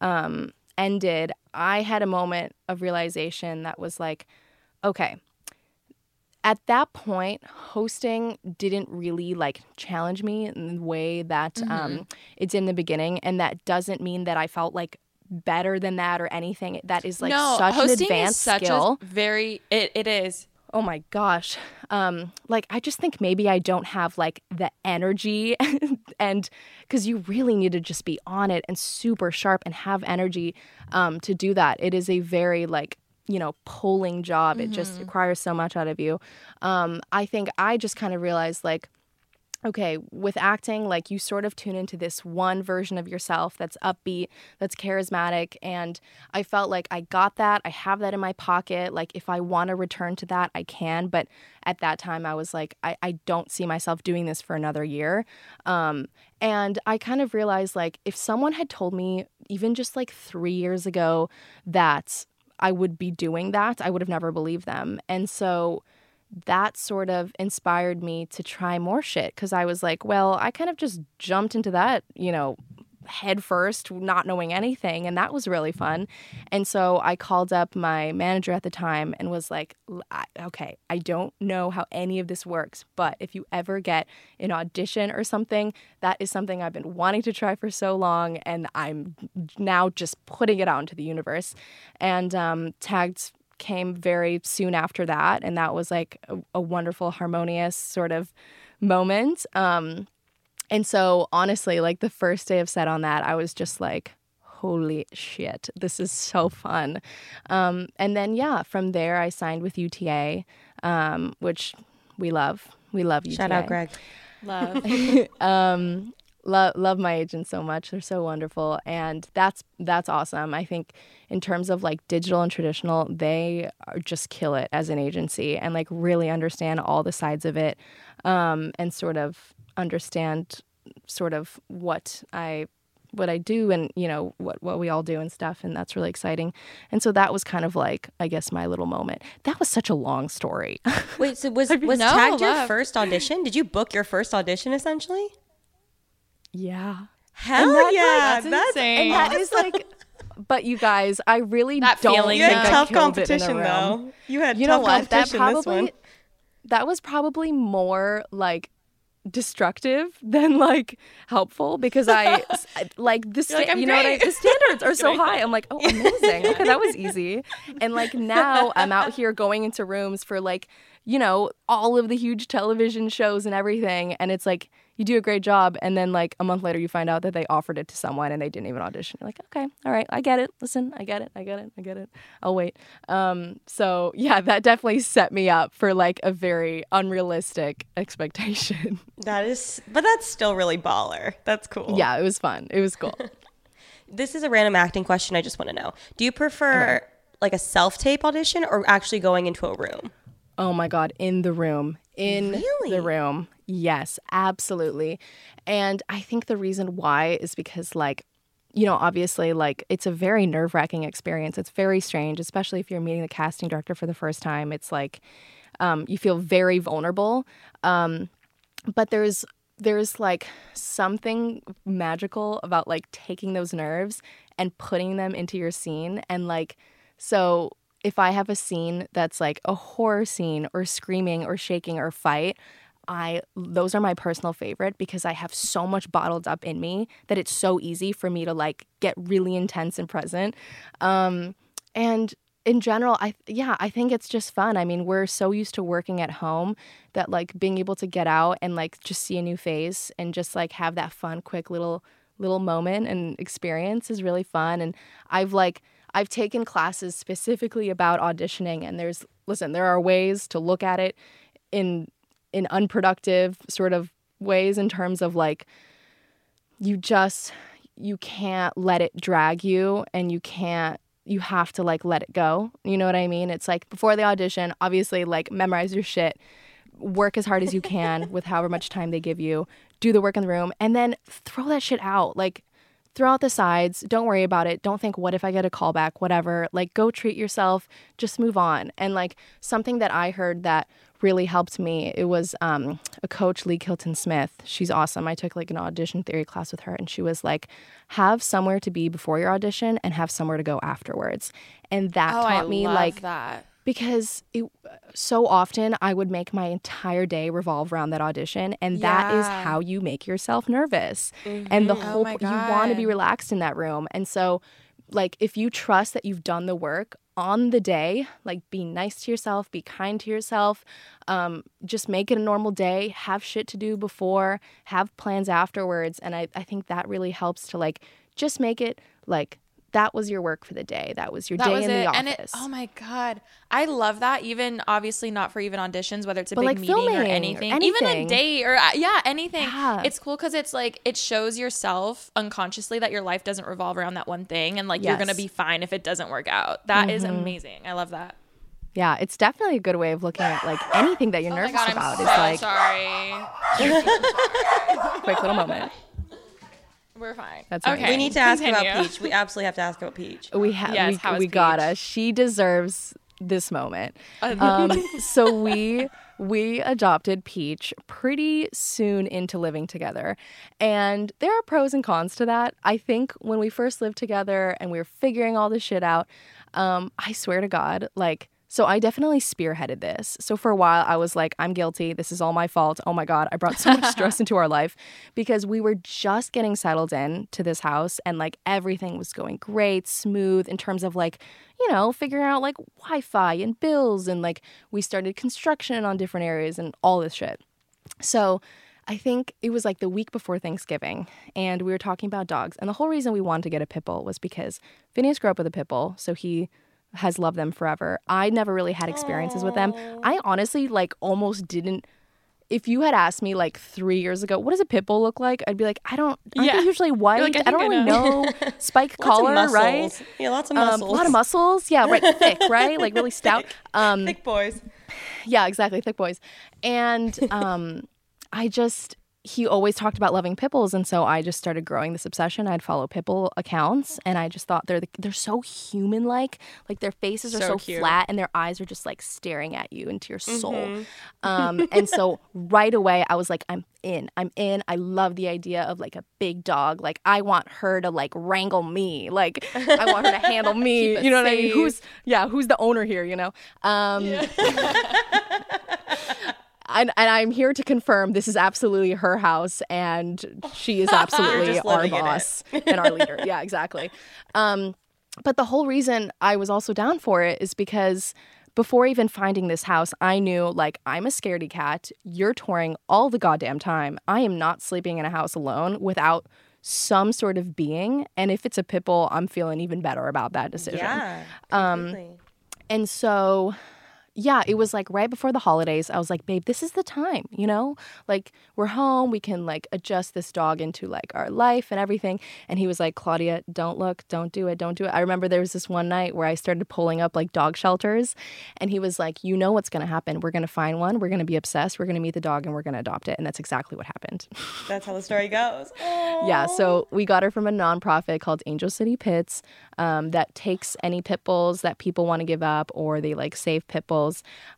um, ended, I had a moment of realization that was like, okay, at that point, hosting didn't really like challenge me in the way that Mm-hmm. um, it did in the beginning. And that doesn't mean that I felt like better than that or anything. That is like no, such an advanced is such skill. a very it, it is. Oh my gosh. Um like I just think maybe I don't have like the energy and cuz you really need to just be on it and super sharp and have energy um to do that. It is a very like you know polling job. It just requires so much out of you. Um I think I just kind of realized like okay, with acting, like you sort of tune into this one version of yourself that's upbeat, that's charismatic. And I felt like I got that. I have that in my pocket. Like if I want to return to that, I can. But at that time, I was like, I, I don't see myself doing this for another year. Um, and I kind of realized like if someone had told me, even just like three years ago, that I would be doing that, I would have never believed them. And so, that sort of inspired me to try more shit because I was like, well, I kind of just jumped into that, you know, head first, not knowing anything. And that was really fun. And so I called up my manager at the time and was like, okay, I don't know how any of this works, but if you ever get an audition or something, that is something I've been wanting to try for so long. And I'm now just putting it out into the universe. And um, tagged came very soon after that and that was like a, a wonderful harmonious sort of moment um and so honestly like the first day of set on that i was just like holy shit this is so fun. Um and then yeah from there i signed with uta um which we love. We love uta Shout out, Greg. Love. um love love my agents so much. They're so wonderful and that's that's awesome. I think in terms of like digital and traditional they are just kill it as an agency and like really understand all the sides of it um and sort of understand sort of what i what i do and you know what what we all do and stuff and that's really exciting and so that was kind of like i guess my little moment that was such a long story Wait, so was was No, tagged your first audition? Did you book your first audition essentially? yeah Hell that- yeah, that's insane. And that is like, but you guys, I really That don't feeling, You think had I tough killed it in a competition though. You had You tough know what? That competition this probably one. that was probably more like destructive than like helpful because I like the sta- like, "I'm you know what I, the standards are so high. I'm like, oh, amazing. Okay, that was easy. And like now I'm out here going into rooms for like you know all of the huge television shows and everything, and it's like you do a great job, and then like a month later you find out that they offered it to someone and they didn't even audition. You're like, okay, all right, I get it. Listen, I get it. I get it. I get it. I'll wait. Um, so yeah, that definitely set me up for like a very unrealistic expectation. That is, but that's still really baller. That's cool. yeah, it was fun. It was cool. This is a random acting question. I just want to know: Do you prefer like a self-tape audition or actually going into a room? Oh my God, in the room. In Really? the room. Yes, absolutely. And I think the reason why is because, like, you know, obviously, like it's a very nerve wracking experience. It's very strange, especially if you're meeting the casting director for the first time. It's like um, you feel very vulnerable. Um, but there's there's like something magical about like taking those nerves and putting them into your scene and like so if I have a scene that's like a horror scene or screaming or shaking or fight, I those are my personal favorite because I have so much bottled up in me that it's so easy for me to like get really intense and present. Um, and in general, I yeah, I think it's just fun. I mean, we're so used to working at home that like being able to get out and like just see a new face and just like have that fun, quick little little moment and experience is really fun. And I've like I've taken classes specifically about auditioning and there's listen, there are ways to look at it in in unproductive sort of ways in terms of like you just you can't let it drag you and you can't you have to like let it go. You know what I mean? It's like before the audition, obviously like memorize your shit, work as hard as you can with however much time they give you, do the work in the room and then throw that shit out. Like throw out the sides. Don't worry about it. Don't think, what if I get a callback? Whatever. Like, go treat yourself. Just move on. And like something that I heard that really helped me, it was um, a coach, Lee Kilton Smith. She's awesome. I took like an audition theory class with her, and she was like, have somewhere to be before your audition and have somewhere to go afterwards. And that oh, taught I me like that. because it, so often I would make my entire day revolve around that audition, and that is how you make yourself nervous. And the Oh whole my you want to be relaxed in that room, and so like if you trust that you've done the work on the day, like be nice to yourself, be kind to yourself, um, just make it a normal day, have shit to do before, have plans afterwards, and I I think that really helps to like just make it like. That was your work for the day. That was your That day was in it. the office. And it, oh my god, I love that. Even obviously not for even auditions, whether it's a But, big like, meeting or filming or anything, even a date or uh, yeah, anything. Yeah. It's cool because it's like it shows yourself unconsciously that your life doesn't revolve around that one thing, and like you're gonna be fine if it doesn't work out. That is Mhm. amazing. I love that. Yeah, it's definitely a good way of looking at like anything that you're Oh my nervous god, I'm about. so It's like sorry. quick little moment. We're fine. That's right. okay. We need to ask continue. about Peach. We absolutely have to ask about Peach. We have Yes, how we, is we gotta. She deserves this moment. Um, so we we adopted Peach pretty soon into living together, and there are pros and cons to that. I think when we first lived together and we were figuring all this shit out, um, I swear to God, like. So I definitely spearheaded this. So for a while I was like, I'm guilty. This is all my fault. Oh my God. I brought so much stress into our life because we were just getting settled in to this house and like everything was going great, smooth in terms of like, you know, figuring out like Wi-Fi and bills and like we started construction on different areas and all this shit. So I think it was like the week before Thanksgiving, and we were talking about dogs. And the whole reason we wanted to get a pit bull was because Finneas grew up with a pit bull, so he has loved them forever. I never really had experiences with them. I honestly like almost didn't. If you had asked me like three years ago, what does a pit bull look like? I'd be like, I don't. Aren't Yeah. they usually white? like, I I, don't I really know. know. Spiked Lots of collar, right? Yeah, lots of Um, muscles. a lot of muscles. Yeah, right. Thick, right? Like really stout. Um, Thick boys. yeah, exactly. Thick boys. And um, I just, he always talked about loving pipples. And so I just started growing this obsession. I'd follow pipple accounts and I just thought they're, the, they're so human like. Like their faces are So so, flat and their eyes are just like staring at you into your soul. Um, and so right away I was like, I'm in. I'm in. I love the idea of like a big dog. Like I want her to like wrangle me. Like I want her to handle me. You know what I mean? Who's yeah, who's the owner here, you know? Um and, and I'm here to confirm this is absolutely her house and she is absolutely our living in it. boss and our leader. Yeah, exactly. Um, but the whole reason I was also down for it is because before even finding this house, I knew like I'm a scaredy cat. You're touring all the goddamn time. I am not sleeping in a house alone without some sort of being. And if it's a pit bull, I'm feeling even better about that decision. Yeah. Um. And so yeah, it was like right before the holidays. I was like, babe, this is the time, you know? Like, we're home. We can like adjust this dog into like our life and everything. And he was like, Claudia, don't look, don't do it, don't do it. I remember there was this one night where I started pulling up like dog shelters. And he was like, you know what's going to happen. We're going to find one. We're going to be obsessed. We're going to meet the dog and we're going to adopt it. And that's exactly what happened. That's how the story goes. Yeah, so we got her from a nonprofit called Angel City Pits um, that takes any pit bulls that people want to give up or they like save pit bulls.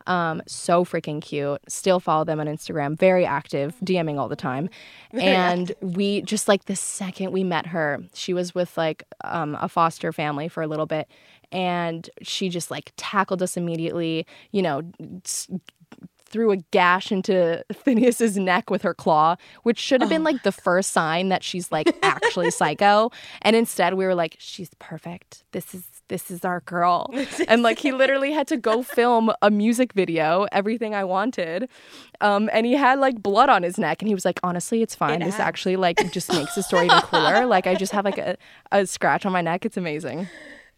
Um, so freaking cute. Still follow them on Instagram. Very active, DMing all the time. and we just like the second we met her, she was with like um, a foster family for a little bit. And she just like tackled us immediately, you know, threw a gash into Finneas's neck with her claw, which should have been like the first sign that she's like actually psycho. And instead we were like, she's perfect. This is this is our girl. and like he literally had to go film a music video, everything I wanted. Um, and he had like blood on his neck and he was like, honestly, it's fine. this actually like just makes the story even cooler. like I just have like a, a scratch on my neck. It's amazing.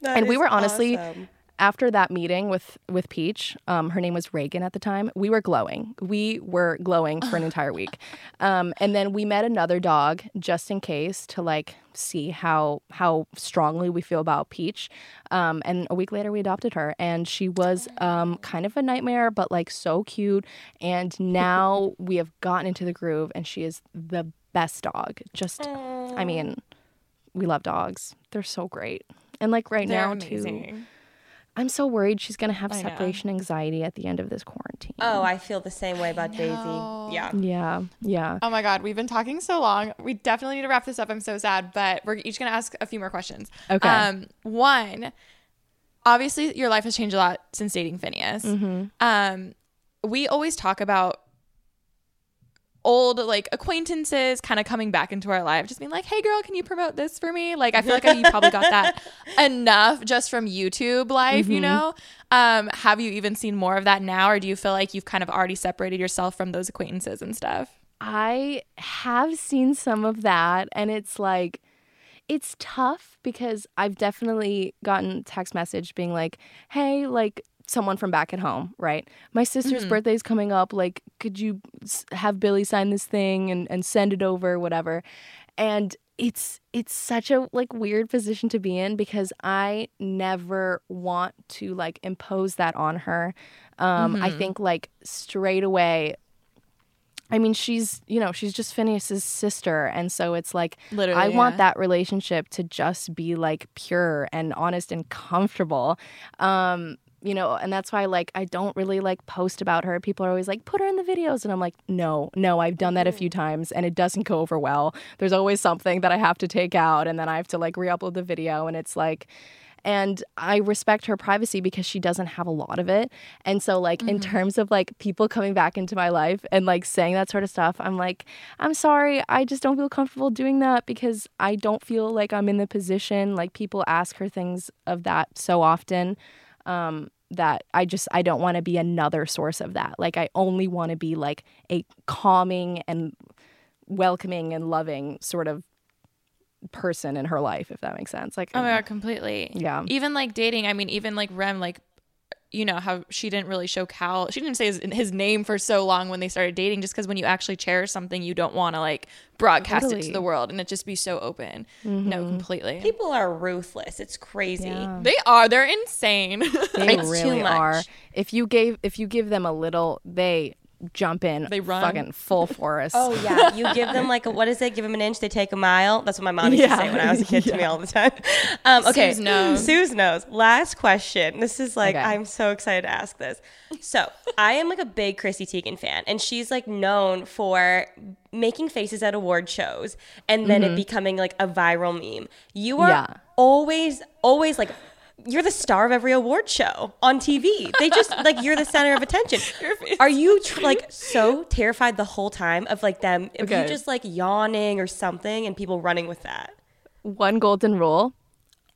and we were honestly awesome. After that meeting with with Peach, um, her name was Reagan at the time. We were glowing. We were glowing for an entire week, um, and then we met another dog just in case to like see how how strongly we feel about Peach. Um, and a week later, we adopted her, and she was um, kind of a nightmare, but like so cute. And now we have gotten into the groove, and she is the best dog. Just, I mean, we love dogs. They're so great. And like right They're now too. Amazing. I'm so worried she's gonna have I know. separation anxiety at the end of this quarantine. Oh, I feel the same way about Daisy. Yeah. Yeah, yeah. Oh my God, we've been talking so long. We definitely need to wrap this up. I'm so sad, but we're each gonna ask a few more questions. Okay. Um, one, obviously, your life has changed a lot since dating Finneas. Mm-hmm. Um, we always talk about old like acquaintances kind of coming back into our life just being like hey girl can you promote this for me? Like i feel like you probably got that enough just from youtube life you know? Um have you even seen more of that now or do you feel like you've kind of already separated yourself from those acquaintances and stuff? I have seen some of that, and it's like, it's tough because I've definitely gotten text message being like, "Hey, like someone from back at home, right? My sister's birthday's coming up. Like, could you have Billy sign this thing and and send it over, whatever?" And it's it's such a like weird position to be in because I never want to like impose that on her. Um, I think like straight away I mean, she's, you know, she's just Finneas's sister. And so it's like, Literally, I want that relationship to just be like pure and honest and comfortable. Um, you know, and that's why like I don't really like post about her. People are always like, put her in the videos. And I'm like, no, no, I've done that a few mm. times and it doesn't go over well. There's always something that I have to take out and then I have to like re upload the video. And it's like, and I respect her privacy because she doesn't have a lot of it. And so like in mm-hmm. terms of like people coming back into my life and like saying that sort of stuff, I'm like, I'm sorry, I just don't feel comfortable doing that because I don't feel like I'm in the position like people ask her things of that so often um that I just I don't want to be another source of that. Like I only want to be like a calming and welcoming and loving sort of person in her life if that makes sense. Like Oh my god, completely. Yeah. Even like dating, I mean, even like Rem, like you know how she didn't really show Cal. She didn't say his, his name for so long when they started dating, just because when you actually cherish something, you don't want to like broadcast it to the world and it just be so open. No, mm-hmm. completely. People are ruthless. It's crazy. Yeah. They are. They're insane. They It's too really are. If you gave if you give them a little, they jump in. They run. fucking full forest. Oh yeah, you give them like a, what is it? Give them an inch, they take a mile. That's what my mom used Yeah. to say when I was a kid to me all the time. Um, okay, Sue's knows. Sue's knows. Last question. This is like Okay. I'm so excited to ask this. So I am like a big Chrissy Teigen fan, and she's like known for making faces at award shows and then it becoming like a viral meme. You are Yeah. always, always like. You're the star of every award show on TV. They just like you're the center of attention. Are you tr- like so terrified the whole time of like them? If Okay. you just like yawning or something and people running with that. One golden rule.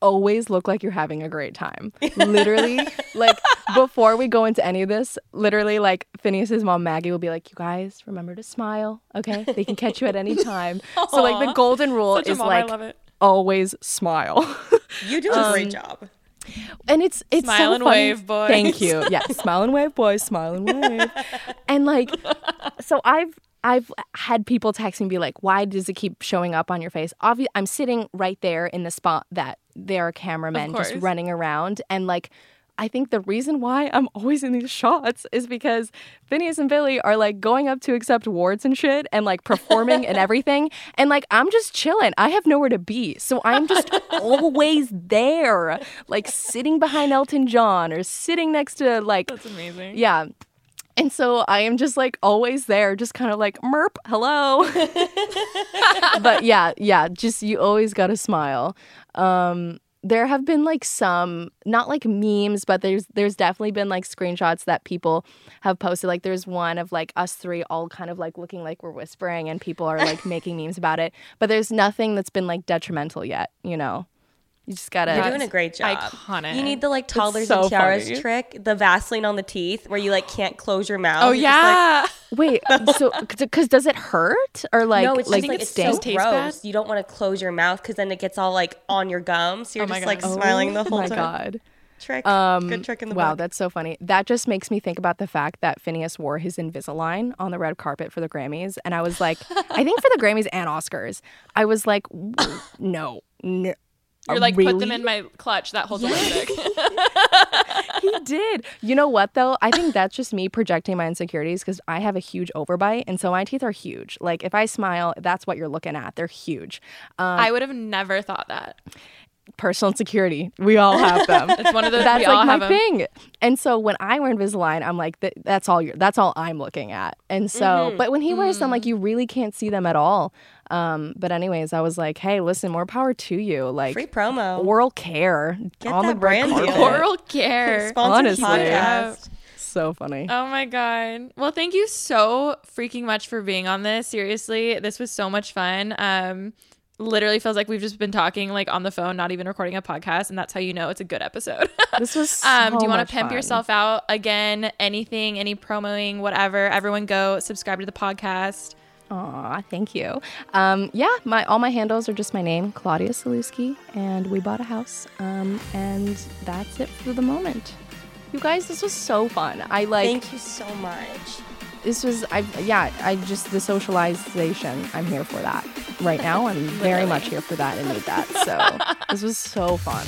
Always look like you're having a great time. Literally, like before we go into any of this, literally, like Finneas's mom Maggie will be like, "You guys remember to smile, okay? They can catch you at any time." so, like the golden rule Such is mom, like always smile. You do a great um, job. And it's it's Smile so and funny. wave, boys. Thank you. Yeah, smile and wave, boys. Smile and wave. and like, so I've I've had people text me and be like, "Why does it keep showing up on your face?" Obviously, I'm sitting right there in the spot that there are cameramen just running around, and like. I think the reason why I'm always in these shots is because Finneas and Billy are like going up to accept awards and shit and like performing and everything. And like I'm just chilling. I have nowhere to be. So I'm just always there, like sitting behind Elton John or sitting next to like That's amazing. yeah. And so I am just like always there, just kind of like merp, hello. but yeah, yeah, just you always got to smile. Um there have been like some not like memes but there's there's definitely been like screenshots that people have posted. Like there's one of like us three all kind of like looking like we're whispering and people are like making memes about it but there's nothing that's been like detrimental yet you know you just gotta You're doing a great job. iconic. You need the like toddlers so and tiaras funny. trick, the Vaseline on the teeth, where you like can't close your mouth. Oh You're just, like- yeah. wait so because does it hurt or like no, it's like just like it's sting? so gross. bad? You don't want to close your mouth because then it gets all like on your gums. So you're Oh my just like God. smiling the whole time. oh my time. god Trick, Um, good trick in the book. wow, book. that's so funny. That just makes me think about the fact that Finneas wore his Invisalign on the red carpet for the Grammys, and I was like, I think for the Grammys and Oscars, I was like, no, no. You're like put them in my clutch. That holds a lipstick. he did. You know what though? I think that's just me projecting my insecurities because I have a huge overbite, and so my teeth are huge. Like if I smile, that's what you're looking at. They're huge. Um, I would have never thought that. personal insecurity. We all have them. It's one of those. that's we like my thing. And so when I wear Invisalign, I'm like, th- that's all you're, that's all I'm looking at. And so, Mm-hmm. but when he wears them, Mm. like you really can't see them at all. Um, but anyways, I was like, hey, listen, more power to you. Like Free promo. oral care Get on that the red brand carpet. Oral care. Sponsored honestly. podcast. So funny. Oh my god. Well, thank you so freaking much for being on this. Seriously, this was so much fun. Um literally feels like we've just been talking like on the phone, not even recording a podcast, and that's how you know it's a good episode. This was um do you want to pimp fun. yourself out again? Anything, any promoing, whatever. Everyone go subscribe to the podcast. Aw, thank you. Um, yeah, my all my handles are just my name, Claudia Sulewski, and we bought a house. Um, and that's it for the moment. You guys, this was so fun. I like Thank you so much. this was I yeah, I just the socialization. I'm here for that. Right now I'm very much here for that and need that. So this was so fun.